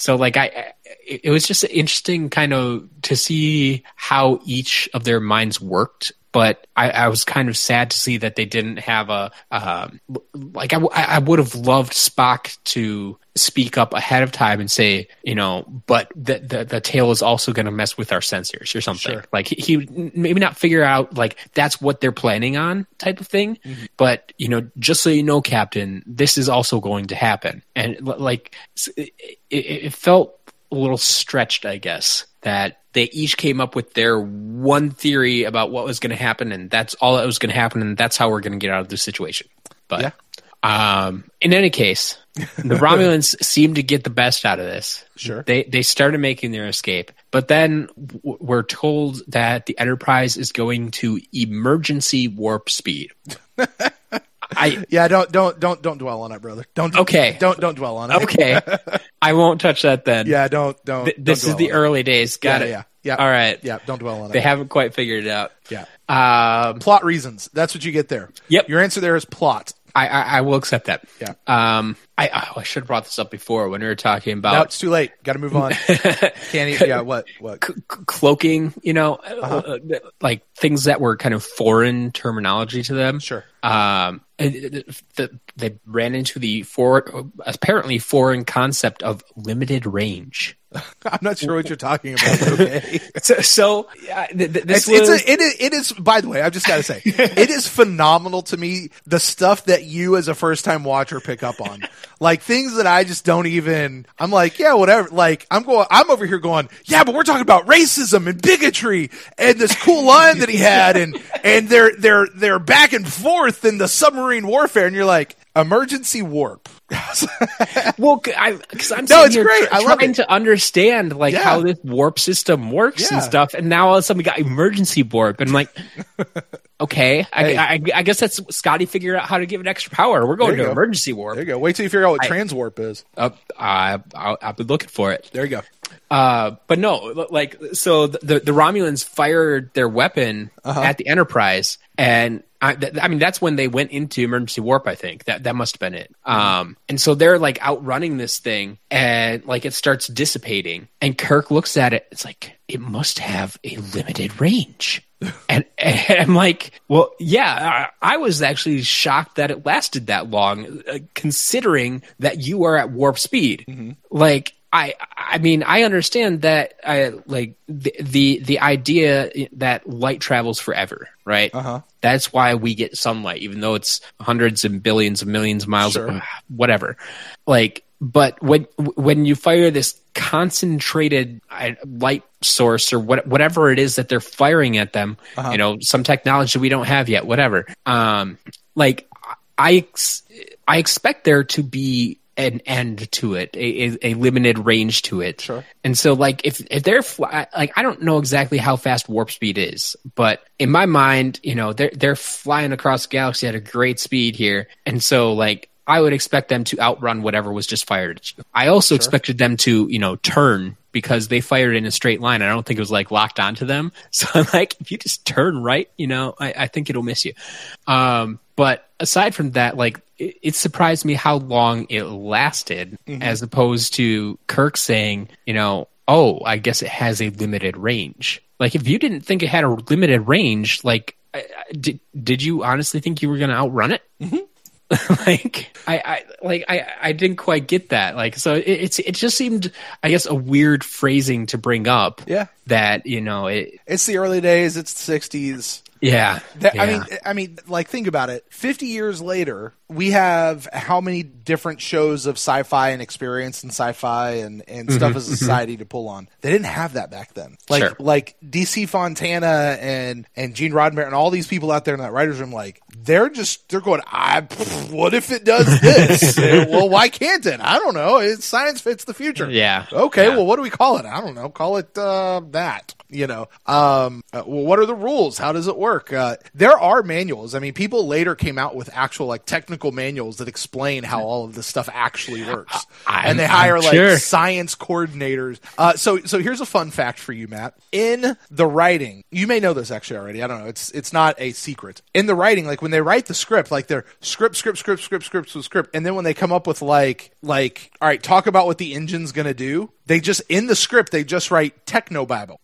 so like I, it was just interesting kind of to see how each of their minds worked. But I, I was kind of sad to see that they didn't have a um, like I, w- I would have loved Spock to speak up ahead of time and say you know but the the, the tail is also going to mess with our sensors or something Sure. like he, he maybe not figure out like that's what they're planning on type of thing mm-hmm. but you know just so you know captain this is also going to happen and like it, it, it felt a little stretched i guess that they each came up with their one theory about what was going to happen and that's all that was going to happen and that's how we're going to get out of this situation but Yeah. Um, in any case, the Romulans seem to get the best out of this. Sure. They they started making their escape, but then w- we're told that the Enterprise is going to emergency warp speed. I Yeah. Don't don't don't don't dwell on it, brother. Don't. Okay. Don't don't dwell on it. okay, I won't touch that then. Yeah. Don't don't. Th- this don't is the dwell on early days. Got Yeah, it. yeah, yeah. All right. Yeah. Don't dwell on it. They it. haven't quite figured it out. yeah. Um, Plot reasons. That's what you get there. Yep. Your answer there is plot. I, I I will accept that. Yeah. Um, I oh, I should have brought this up before when we were talking about No, it's too late. Got to move on. Can't even. Yeah. What? What? c- cloaking, you know, Uh-huh. uh, like things that were kind of foreign terminology to them. Sure. Um, and it- it- the, they ran into the for apparently foreign concept of limited range. I'm not sure what you're talking about. Okay. So, so yeah, th- th- this It's, was it's a, it, is, it is, by the way, I've just got to say, it is phenomenal to me the stuff that you as a first time watcher pick up on. Like things that I just don't even, I'm like, yeah, whatever. Like, I'm going, I'm over here going, yeah, but we're talking about racism and bigotry and this cool line that he had and, and they're, they're, they're back and forth in the submarine warfare. And you're like, emergency warp. well, because I'm No, it's great. tr- I love trying it. to understand like Yeah. how this warp system works Yeah. and stuff, and now all of a sudden we got emergency warp, and I'm like, okay, Hey. I, I, I guess that's Scotty figured out how to give it extra power. We're going to go. emergency warp. There you go. Wait till you figure out what trans warp is. Uh, I, I'll, I'll be looking for it. There you go. Uh, but no, like so the the Romulans fired their weapon Uh-huh. at the Enterprise, and I, th- I mean that's when they went into emergency warp. I think that that must have been it. Um, and so they're like outrunning this thing, and like it starts dissipating, and Kirk looks at it. It's like it must have a limited range. And, and I'm like, well, yeah, I, I was actually shocked that it lasted that long, uh, considering that you are at warp speed. Mm-hmm. Like, I, I mean, I understand that, I like the the the idea that light travels forever, right? Uh-huh. That's why we get sunlight, even though it's hundreds and billions of millions of miles, Sure. whatever. Like, but when when you fire this concentrated light source or what, whatever it is that they're firing at them, Uh-huh. you know, some technology we don't have yet, whatever. Um, like I, ex- I expect there to be an end to it, a, a, limited range to it. Sure. And so, like, if if they're fly, like, I don't know exactly how fast warp speed is, but in my mind, you know, they're they're flying across the galaxy at a great speed here, and so like. I would expect them to outrun whatever was just fired at you. I also expected them to, you know, turn because they fired in a straight line. I don't think it was like locked onto them. So I'm like, if you just turn right, you know, I, I think it'll miss you. Um, but aside from that, like it, it surprised me how long it lasted, mm-hmm. as opposed to Kirk saying, you know, oh, I guess it has a limited range. Like if you didn't think it had a limited range, like I- I- did did you honestly think you were going to outrun it? Mm-hmm. like I, I like I, I didn't quite get that. Like so it, it's it just seemed I guess a weird phrasing to bring up. Yeah. That, you know, it It's the early days. It's the '60s. yeah. That, I mean, I mean, like think about it. Fifty years later, we have how many different shows of sci-fi and experience and sci-fi and, and stuff as a society to pull on. They didn't have that back then. Like Sure. like DC Fontana and and Gene Roddenberry and all these people out there in that writers room, like they're just they're going. I what if it does this? Uh, well, why can't it? I don't know. It's science fits the future. Yeah. Okay. Yeah. Well, what do we call it? I don't know. Call it uh, that. You know. Um. uh, well, what are the rules? How does it work? Uh, there are manuals. I mean, people later came out with actual like technical manuals that explain how all of this stuff actually works, I'm- and they hire I'm like sure. science coordinators. Uh, so so here's a fun fact for you, Matt. In the writing, you may know this actually already. I don't know. It's it's not a secret. In the writing, like when they write the script, like they're script, script, script, script, script, script, script, and then when they come up with like like all right, talk about what the engine's gonna do. They just in the script they just write technobabble.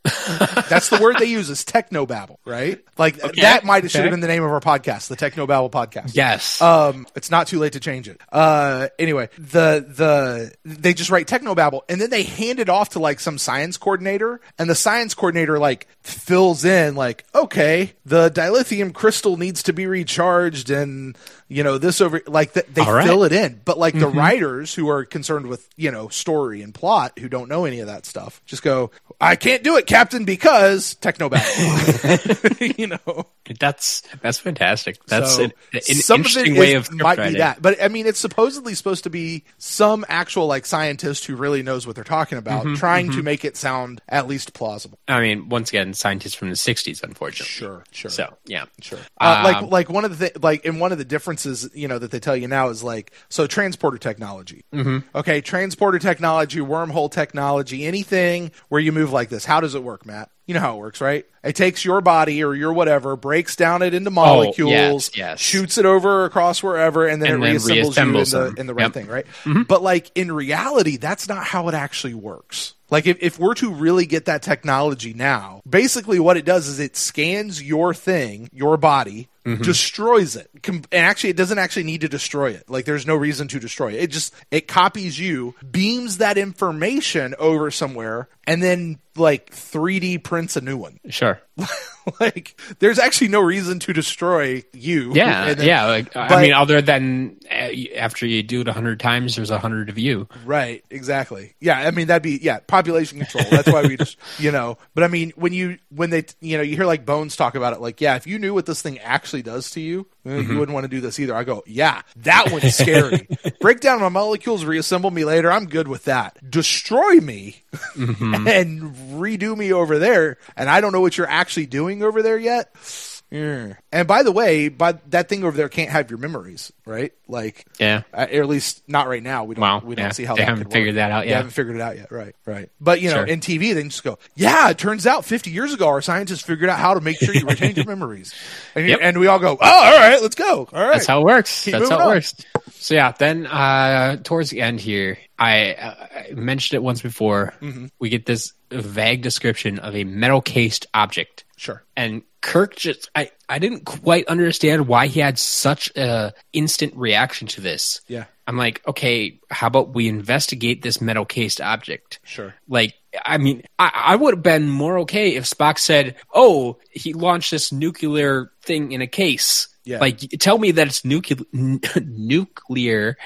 That's the word they use is technobabble, right? Like that might have should have been the name of our podcast, the Technobabble podcast. Yes. Um, it's not too late to change it. Uh, anyway, the the they just write technobabble, and then they hand it off to like some science coordinator, and the science coordinator like fills in like, okay, the dilithium crystal needs to be recharged, and you know this over like th- they right. fill it in, but like the writers who are concerned with you know story and plot who don't know any of that stuff. Just go, I can't do it, Captain, because technobabble. you know. that's that's fantastic. That's So, an, an some interesting of it way is- of might writing. be that, but I mean, it's supposedly supposed to be some actual like scientist who really knows what they're talking about, Mm-hmm, trying to make it sound at least plausible. I mean, once again, scientists from the '60s, unfortunately. Sure, sure. So yeah, Sure. Uh, Um, like like one of the like and one of the differences you know that they tell you now is like so transporter technology. Mm-hmm. Okay, transporter technology, wormhole technology, anything where you move like this. How does it work, Matt? You know how it works, right? It takes your body or your whatever, breaks down it into oh, molecules, Oh, yes, yes. shoots it over across wherever, and then And it then reassembles, reassembles you in the, in the right Yep. thing, right? Mm-hmm. But like in reality, that's not how it actually works. Like if, if we're to really get that technology now, basically what it does is it scans your thing, your body, mm-hmm. destroys it. Com- and actually it doesn't actually need to destroy it. Like there's no reason to destroy it. It just it copies you, beams that information over somewhere, and then like 3D prints a new one. sure. like there's actually no reason to destroy you. Yeah, then- yeah. Like, but- I mean, other than uh, after you do it a hundred times, there's a hundred of you. Right, exactly. Yeah, I mean that'd be yeah, population control. That's why we just you know. But I mean when you when they you know you hear like Bones talk about it, like yeah, if you knew what this thing actually does to you, eh, Mm-hmm. you wouldn't want to do this either. I go yeah, that one's scary. Break down my molecules, reassemble me later. I'm good with that. Destroy me Mm-hmm. and redo me over there, and I don't know what you're actually doing over there yet. Yeah. And by the way, but that thing over there can't have your memories, right? Like, Yeah. uh, or at least not right now. We don't. Wow, we don't yeah. see how They that haven't figured work. that out They yet. haven't figured it out yet. Right, right. But you know, Sure. in TV, they just go, "Yeah, it turns out 50 years ago, our scientists figured out how to make sure you retain your memories," and, Yep. and we all go, "Oh, all right, let's go." All right, That's how it works. Keep That's how it on. works. So yeah, then uh, towards the end here, I, uh, I mentioned it once before. Mm-hmm. We get this vague description of a metal cased object. Sure. And Kirk just I, I didn't quite understand why he had such a instant reaction to this. Yeah. I'm like, okay, how about we investigate this metal cased object? Sure. Like, I mean, I, I would have been more okay if Spock said, "Oh, he launched this nuclear thing in a case." Yeah. Like, tell me that it's nuclear, nuclear,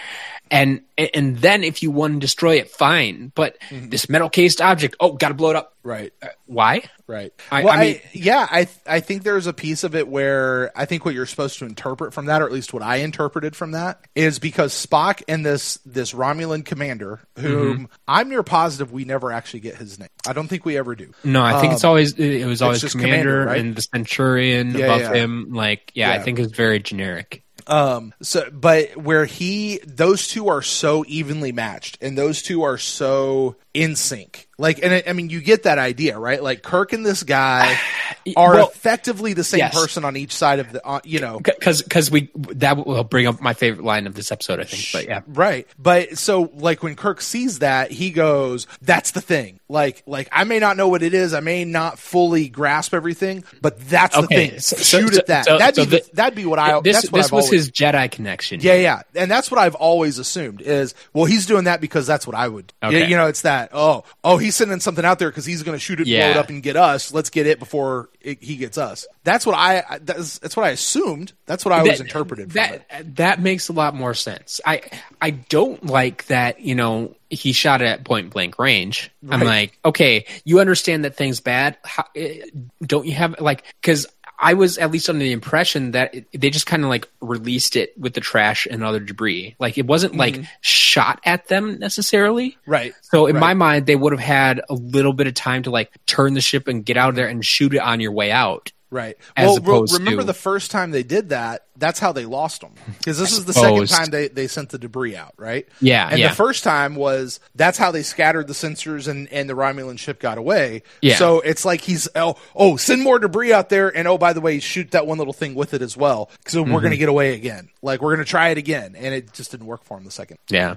and and then if you want to destroy it, fine. But Mm-hmm. this metal cased object, oh, gotta blow it up. Right. Why? Right. I- well, I mean- yeah, I I think there's a piece of it where I think what you're supposed to interpret from that, or at least what I interpreted from that, is because Spock and this this Romulan commander, whom Mm-hmm. I'm near positive we never actually get his name. I don't think we ever do. No, I think it's always it was always Um, commander, commander, right? and the Centurion Yeah, above yeah. him. Like, yeah, I think it's very generic. Um. So, but where he, those two are so evenly matched, and those two are so in sync. Like, and I, I mean, you get that idea, right? Like Kirk and this guy are Well, effectively the same yes. person on each side of the, uh, you know, because because we that will bring up my favorite line of this episode, I think. But yeah, Right. But so like when Kirk sees that, he goes, That's the thing. Like like I may not know what it is, I may not fully grasp everything, but that's the thing. so- Shoot so- at that. so- that'd be the, that'd be what I this that's what this I've was always, his Jedi connection. Yeah, yeah. And that's what I've always assumed is well he's doing that because that's what I would. Okay. You, you know, it's that, oh, oh, he's sending something out there because he's gonna shoot it, blow it up and get us. Let's get it before it, he gets us. That's what I that's, that's what I assumed. That's what I always That- interpreted from that that makes a lot more sense. I I don't like that. You know, he shot it at point blank range. I'm like, okay, you understand that thing's bad. How, eh, don't you have like because. I was at least under the impression that it, they just kind of like released it with the trash and other debris. Like it wasn't like shot at them necessarily. Mm-hmm. Right. So in Right. my mind, they would have had a little bit of time to like turn the ship and get out of there and shoot it on your way out. Right. As well, re- remember to- the first time they did that, that's how they lost them. Because this is the second time they, they sent the debris out, right? Yeah, And yeah. the first time was that's how they scattered the sensors and, and the Romulan ship got away. Yeah. So it's like he's, oh, oh, send more debris out there. And oh, by the way, shoot that one little thing with it as well. So Mm-hmm. we're going to get away again. Like we're going to try it again. And it just didn't work for him the second. Yeah,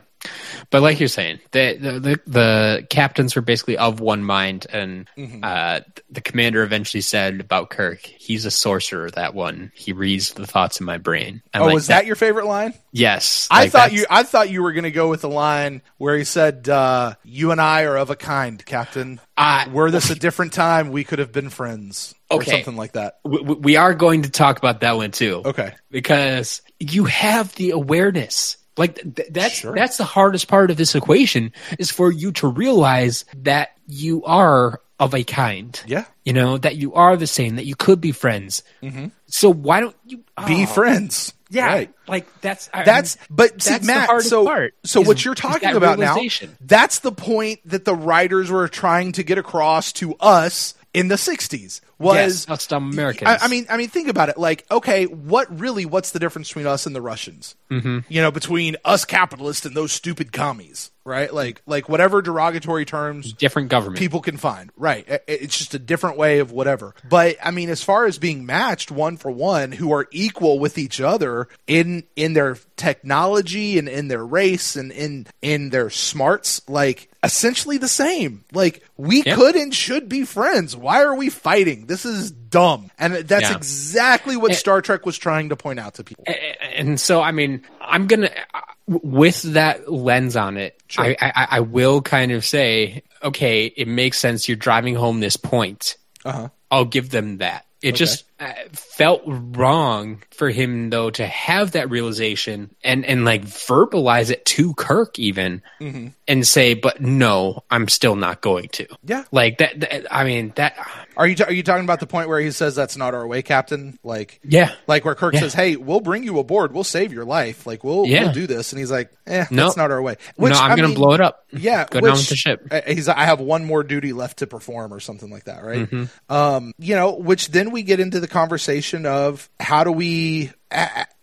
but like you're saying, the the the, the captains were basically of one mind, and Mm-hmm. uh, the commander eventually said about Kirk, "He's a sorcerer. That one. He reads the thoughts in my brain." I'm oh, like, was that your favorite line? Yes, I like, thought that's- you. I thought you were going to go with the line where he said, uh, "You and I are of a kind, Captain. I- Were this a different time, we could have been friends, or Okay. something like that." we- we are going to talk about that one too. Okay. because you have the awareness. Like th- that's Sure. that's the hardest part of this equation is for you to realize that you are of a kind. Yeah. you know that you are the same. That you could be friends. Mm-hmm. So why don't you Be Oh. friends. Yeah, Right. like that's I That's mean, but see, that's the Matt. hardest so part, so is- what you're talking about now? That's the point that the writers were trying to get across to us in the '60s. Was Yes, us dumb Americans. I, I mean, I mean, think about it. Like, okay, what really? What's the difference between us and the Russians? Mm-hmm. You know, between us capitalists and those stupid commies, right? Like, like whatever derogatory terms different government. people can find. Right. It's just a different way of whatever. But I mean, as far as being matched one for one, who are equal with each other in in their technology and in their race and in in their smarts, like essentially the same. Like we could and should be friends. Why are we fighting? This is dumb. And that's Yeah. exactly what Eh. Star Trek was trying to point out to people. and so I mean, I'm gonna with that lens on it. I, I I will kind of say, okay, it makes sense. You're driving home this point. Uh-huh. I'll give them that. It just uh, felt wrong for him though to have that realization and and like verbalize it to Kirk even Mm-hmm. and say, but no, I'm still not going to. Yeah. like that. that I mean that. Are you are you talking about the point where he says that's not our way, Captain? Like Yeah. like where Kirk Yeah. says, "Hey, we'll bring you aboard. We'll save your life. Like we'll Yeah. we'll do this." And he's like, "Eh, No. that's not our way." no, I'm I gonna mean, blow it up. Yeah, go down which- with the ship. uh, He's I have one more duty left to perform, or something like that, right? Mm-hmm. Um, you know, which then we get into the conversation of how do we,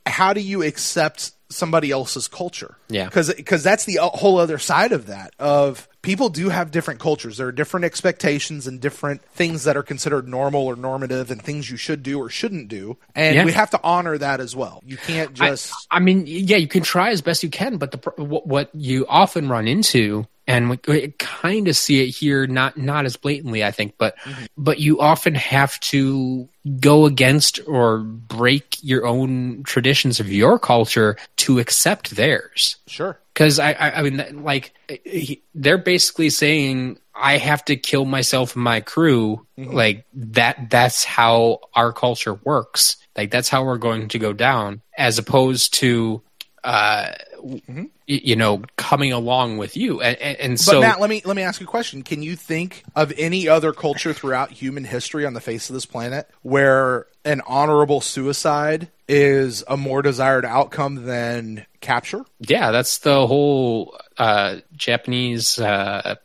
how do you accept somebody else's culture? Yeah. because that's the uh, whole other side of that of people do have different cultures there are different expectations and different things that are considered normal or normative and things you should do or shouldn't do and Yeah. we have to honor that as well you can't just I, I mean, yeah, you can try as best you can, but the what, what you often run into, and we, we kind of see it here, not not as blatantly, I think, but mm-hmm. but you often have to go against or break your own traditions of your culture to accept theirs. Sure Because I, I, I mean, like he, they're basically saying, I have to kill myself and my crew. Like that. That's how our culture works. Like that's how we're going to go down, as opposed to, uh, y- you know, coming along with you. And, and, and But so, Matt, let me let me ask you a question. Can you think of any other culture throughout human history on the face of this planet where an honorable suicide is a more desired outcome than capture? yeah, that's the whole uh, Japanese. Uh,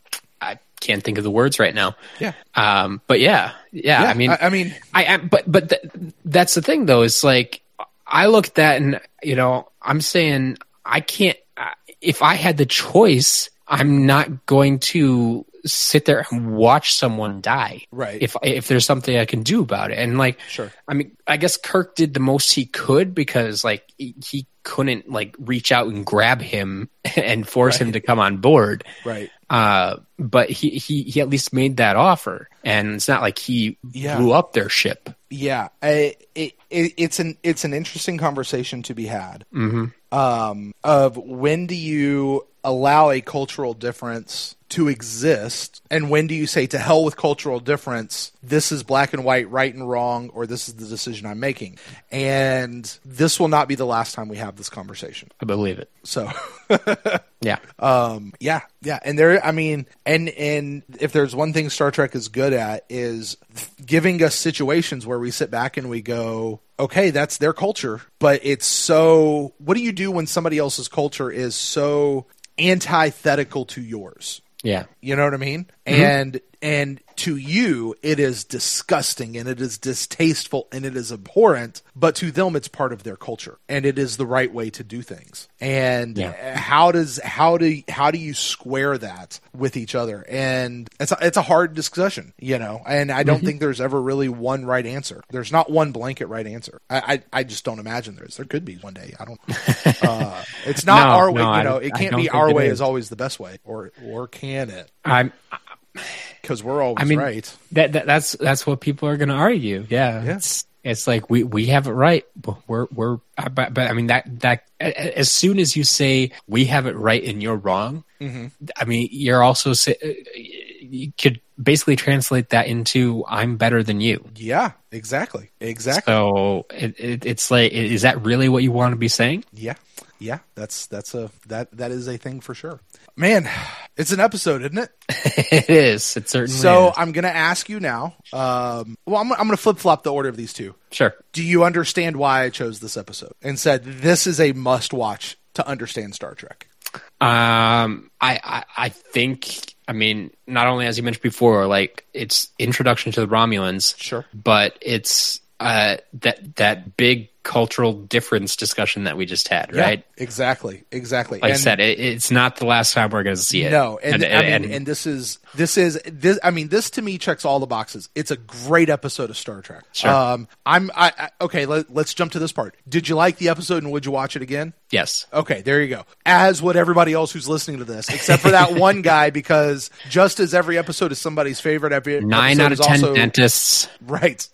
I can't think of the words right now. Yeah. Um, but yeah, yeah. I mean, I, I mean, I am, but but th- that's the thing though. Is like I look at that and you know I'm saying I can't. uh, If I had the choice, I'm not going to sit there and watch someone die. Right. If if there's something I can do about it, and like, Sure. I mean, I guess Kirk did the most he could because like he- couldn't like reach out and grab him and force him to come on board. Right. Uh, but he, he, he at least made that offer and it's not like he Yeah. blew up their ship. Yeah, I, it, it, it's an it's an interesting conversation to be had. Mm-hmm. Um, of when do you allow a cultural difference to exist, and when do you say to hell with cultural difference? This is black and white, right and wrong, or this is the decision I'm making. And this will not be the last time we have this conversation. I believe it. So. Yeah. Um, yeah, yeah, and there, I mean, and and if there's one thing Star Trek is good at is giving us situations where we sit back and we go, okay, that's their culture, but it's so. What do you do when somebody else's culture is so antithetical to yours? yeah. You know what I mean? And and to you it is disgusting and it is distasteful and it is abhorrent, but to them it's part of their culture and it is the right way to do things. And Yeah. how does how do how do you square that with each other? And it's a, it's a hard discussion, you know. And I don't think there's ever really one right answer. There's not one blanket right answer. I I, I just don't imagine there is. There could be one day. I don't. Uh, it's not No, our way. no, you I- know, it can't be our way is. is always the best way, or or can it? I'm, because we're always I mean, right. that, that that's that's what people are going to argue. Yeah, Yeah. it's it's like we we have it right, but we're we're uh, but, but I mean that that as soon as you say we have it right and you're wrong, Mm-hmm. I mean you're also say, uh, you could basically translate that into I'm better than you. Yeah, exactly, exactly. So it, it, it's like, is that really what you want to be saying? yeah, yeah. That's that's a that that is a thing for sure. Man, it's an episode, isn't it? it is. It certainly So is. I'm gonna ask you now. Um, well, I'm, I'm gonna flip flop the order of these two. Sure. Do you understand why I chose this episode and said this is a must watch to understand Star Trek? Um, I, I, I think, I mean, not only as you mentioned before, like it's introduction to the Romulans, Sure. but it's uh that that big cultural difference discussion that we just had, right? Yeah, exactly, exactly. Like I said, it, it's not the last time we're going to see it. No, and, I mean, and, and- this is this is this. I mean, this to me checks all the boxes. It's a great episode of Star Trek. Sure. Um, I'm I, I okay. Let, let's jump to this part. Did you like the episode, and would you watch it again? yes, Okay, there you go. As would everybody else who's listening to this, except for that one guy, because just as every episode is somebody's favorite, every nine out of ten also, dentists. Right.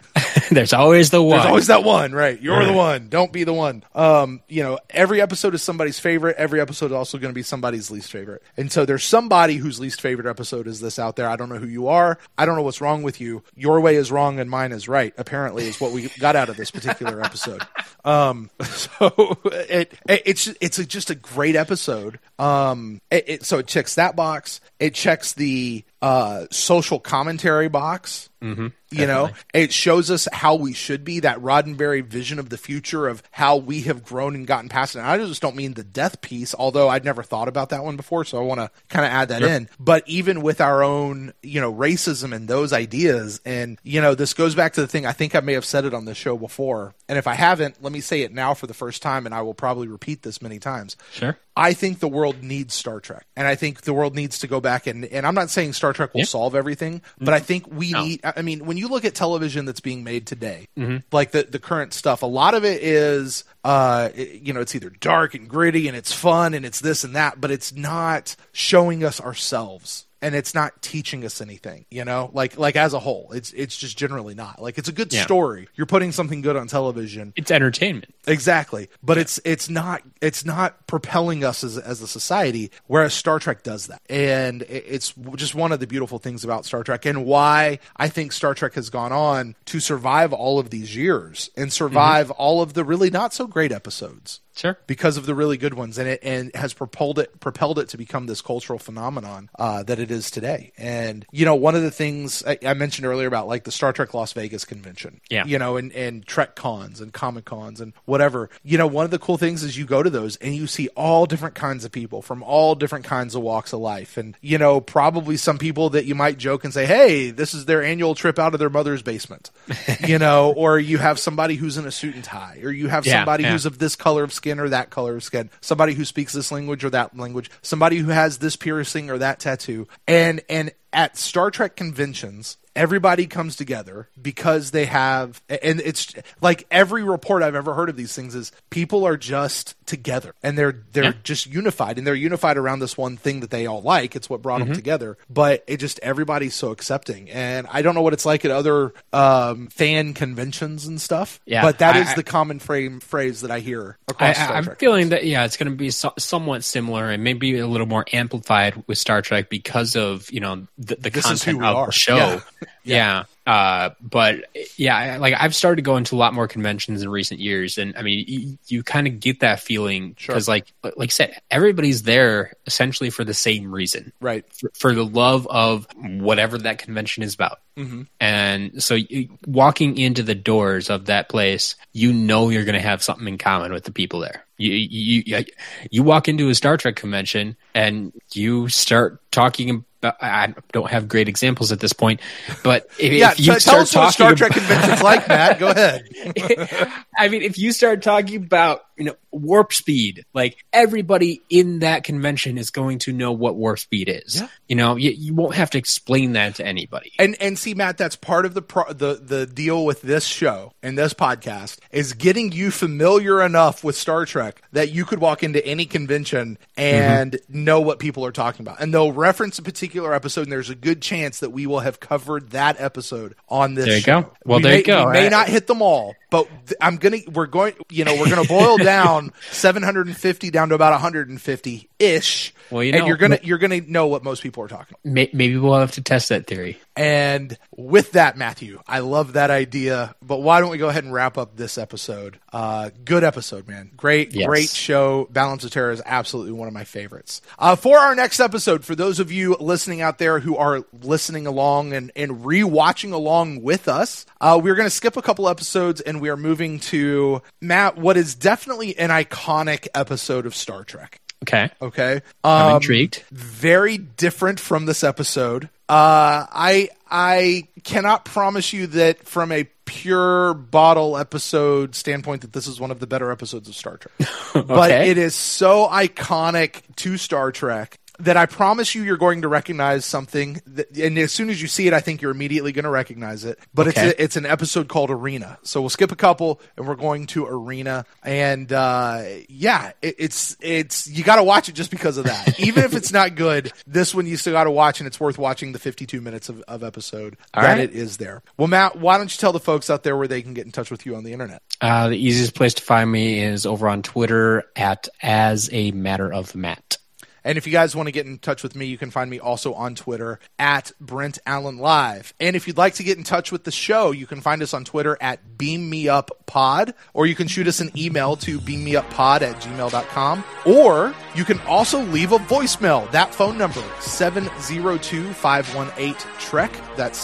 There's always the one. There's always that one, right? You're the one. Don't be the one. Um, you know, every episode is somebody's favorite. Every episode is also going to be somebody's least favorite. And so there's somebody whose least favorite episode is this out there. I don't know who you are. I don't know what's wrong with you. Your way is wrong and mine is right. Apparently, is what we got out of this particular episode. Um, so it, it it's it's a, just a great episode. Um, it, it so it checks that box. It checks the uh social commentary box. Mm-hmm. You know, it shows us how we should be. That Roddenberry vision of the future of how we have grown and gotten past it. And I just don't mean the death piece, although I'd never thought about that one before. So I want to kind of add that in. But even with our own, you know, racism and those ideas, and you know, this goes back to the thing. I think I may have said it on the show before, and if I haven't, let me say it now for the first time, and I will probably repeat this many times. Sure. I think the world needs Star Trek, and I think the world needs to go back and and I'm not saying Star Trek will Yeah. solve everything, but I think we need. I mean, when you look at television that's being made today, like the the current stuff, a lot of it is, uh, it- you know, it's either dark and gritty and it's fun and it's this and that, but it's not showing us ourselves. And it's not teaching us anything, you know, like like as a whole, it's it's just generally not like it's a good Yeah. story. You're putting something good on television, It's entertainment. Exactly, but it's it's not it's not propelling us as as a society. Whereas Star Trek does that, and it's just one of the beautiful things about Star Trek, and why I think Star Trek has gone on to survive all of these years and survive mm-hmm. all of the really not so great episodes Sure. because of the really good ones and it and has propelled it propelled it to become this cultural phenomenon uh, that it is today and you know one of the things I, I mentioned earlier about like the star trek las vegas convention Yeah. you know and and trek cons and comic cons and whatever you know one of the cool things is you go to those and you see all different kinds of people from all different kinds of walks of life and you know probably some people that you might joke and say hey this is their annual trip out of their mother's basement you know or you have somebody who's in a suit and tie or you have Yeah, somebody yeah. who's of this color of skin skin or that color of skin, somebody who speaks this language or that language, somebody who has this piercing or that tattoo. And and at Star Trek conventions, everybody comes together because they have and it's like every report I've ever heard of these things is people are just together and they're they're Yeah. just unified and they're unified around this one thing that they all like. It's what brought Mm-hmm. them together. But it just everybody's so accepting. And I don't know what it's like at other um, fan conventions and stuff. Yeah, But that I- is the common frame phrase that I hear across Star I, I'm Trek. feeling that yeah, it's going to be so, somewhat similar and maybe a little more amplified with Star Trek because of you know the, the This is who content of are. the show. Yeah. Yeah. Uh, but yeah, like I've started going to a lot more conventions in recent years, and I mean, you, you kind of get that feeling because, like, like I said, everybody's there essentially for the same reason, Right. For, for the love of whatever that convention is about. Mm-hmm. And so, you, walking into the doors of that place, you know you're going to have something in common with the people there. You, you you you walk into a Star Trek convention and you start talking about. I don't have great examples at this point, but if, Yeah, if you t- tell start us what a talking Star Trek about- convention's like, Matt. Go ahead. I mean, if you start talking about you know warp speed, like everybody in that convention is going to know what warp speed is. Yeah. You know, you, you won't have to explain that to anybody. And and see, Matt, that's part of the pro- the the deal with this show and this podcast is getting you familiar enough with Star Trek that you could walk into any convention and Mm-hmm. know what people are talking about, and they'll reference a particular episode, and there's a good chance that we will have covered that episode on this. There you show. go. Well, We there may, you go. We may I- not hit them all, but th- I'm gonna we're going you know we're gonna boil down 750 down to about 150 ish. Well, you and know- you're gonna you're gonna know what most people are talking. maybe we'll have to test that theory. And with that, Matthew, I love that idea. But why don't we go ahead and wrap up this episode? Uh, good episode, man. Great, Yes. great show. Balance of Terror is absolutely one of my favorites. Uh, for our next episode, for those of you listening out there who are listening along and, and re-watching along with us, uh, we're going to skip a couple episodes and we are moving to Matt, what is definitely an iconic episode of Star Trek. Okay, Okay. I'm Um, intrigued. very different from this episode. Uh, I I cannot promise you that from a pure bottle episode standpoint that this is one of the better episodes of Star Trek. But it is so iconic to Star Trek that I promise you you're going to recognize something that, and as soon as you see it I think you're immediately going to recognize it. But Okay. it's a, it's an episode called Arena. So we'll skip a couple and we're going to Arena and uh, yeah, it, it's it's you got to watch it just because of that. Even if it's not good, this one you still got to watch and it's worth watching the 52 minutes of, of episode All that right. it is there. Well, Matt, why don't you tell the folks out there where they can get in touch with you on the internet? Uh, the easiest place to find me is over on Twitter at as a matter of Matt. And if you guys want to get in touch with me, you can find me also on Twitter at Brent Allen Live. And if you'd like to get in touch with the show, you can find us on Twitter at Beam Me Up Pod, or you can shoot us an email to beammeuppod at gmail.com. Or you can also leave a voicemail. That phone number, 702-518-TREK. That's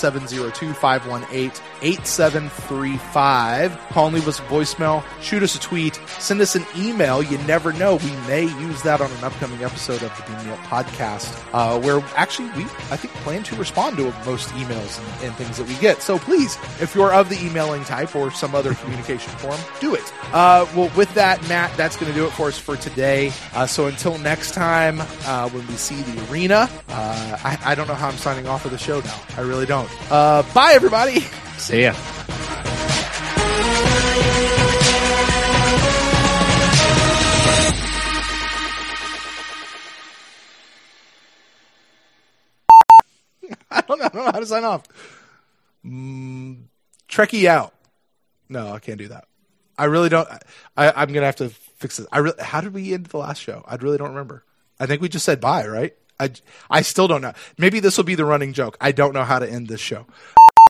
702-518-8735. Call and leave us a voicemail. Shoot us a tweet. Send us an email. You never know. We may use that on an upcoming episode of the Beam Me Up podcast, uh, where actually we, I think, plan to respond to most emails and, and things that we get. So please, if you're of the emailing type or some other communication form, do it. Uh, well, with that, Matt, that's going to do it for us for today. Uh, so until next time, uh, when we see the arena, uh, I, I don't know how I'm signing off of the show now. I really don't. Uh, bye, everybody. See ya. I don't know, how to sign off. Mm, Trekkie out. No, I can't do that. I really don't. I, I'm gonna have to fix this. I really. How did we end the last show? I really don't remember. I think we just said bye, right? I, I still don't know. Maybe this will be the running joke. I don't know how to end this show.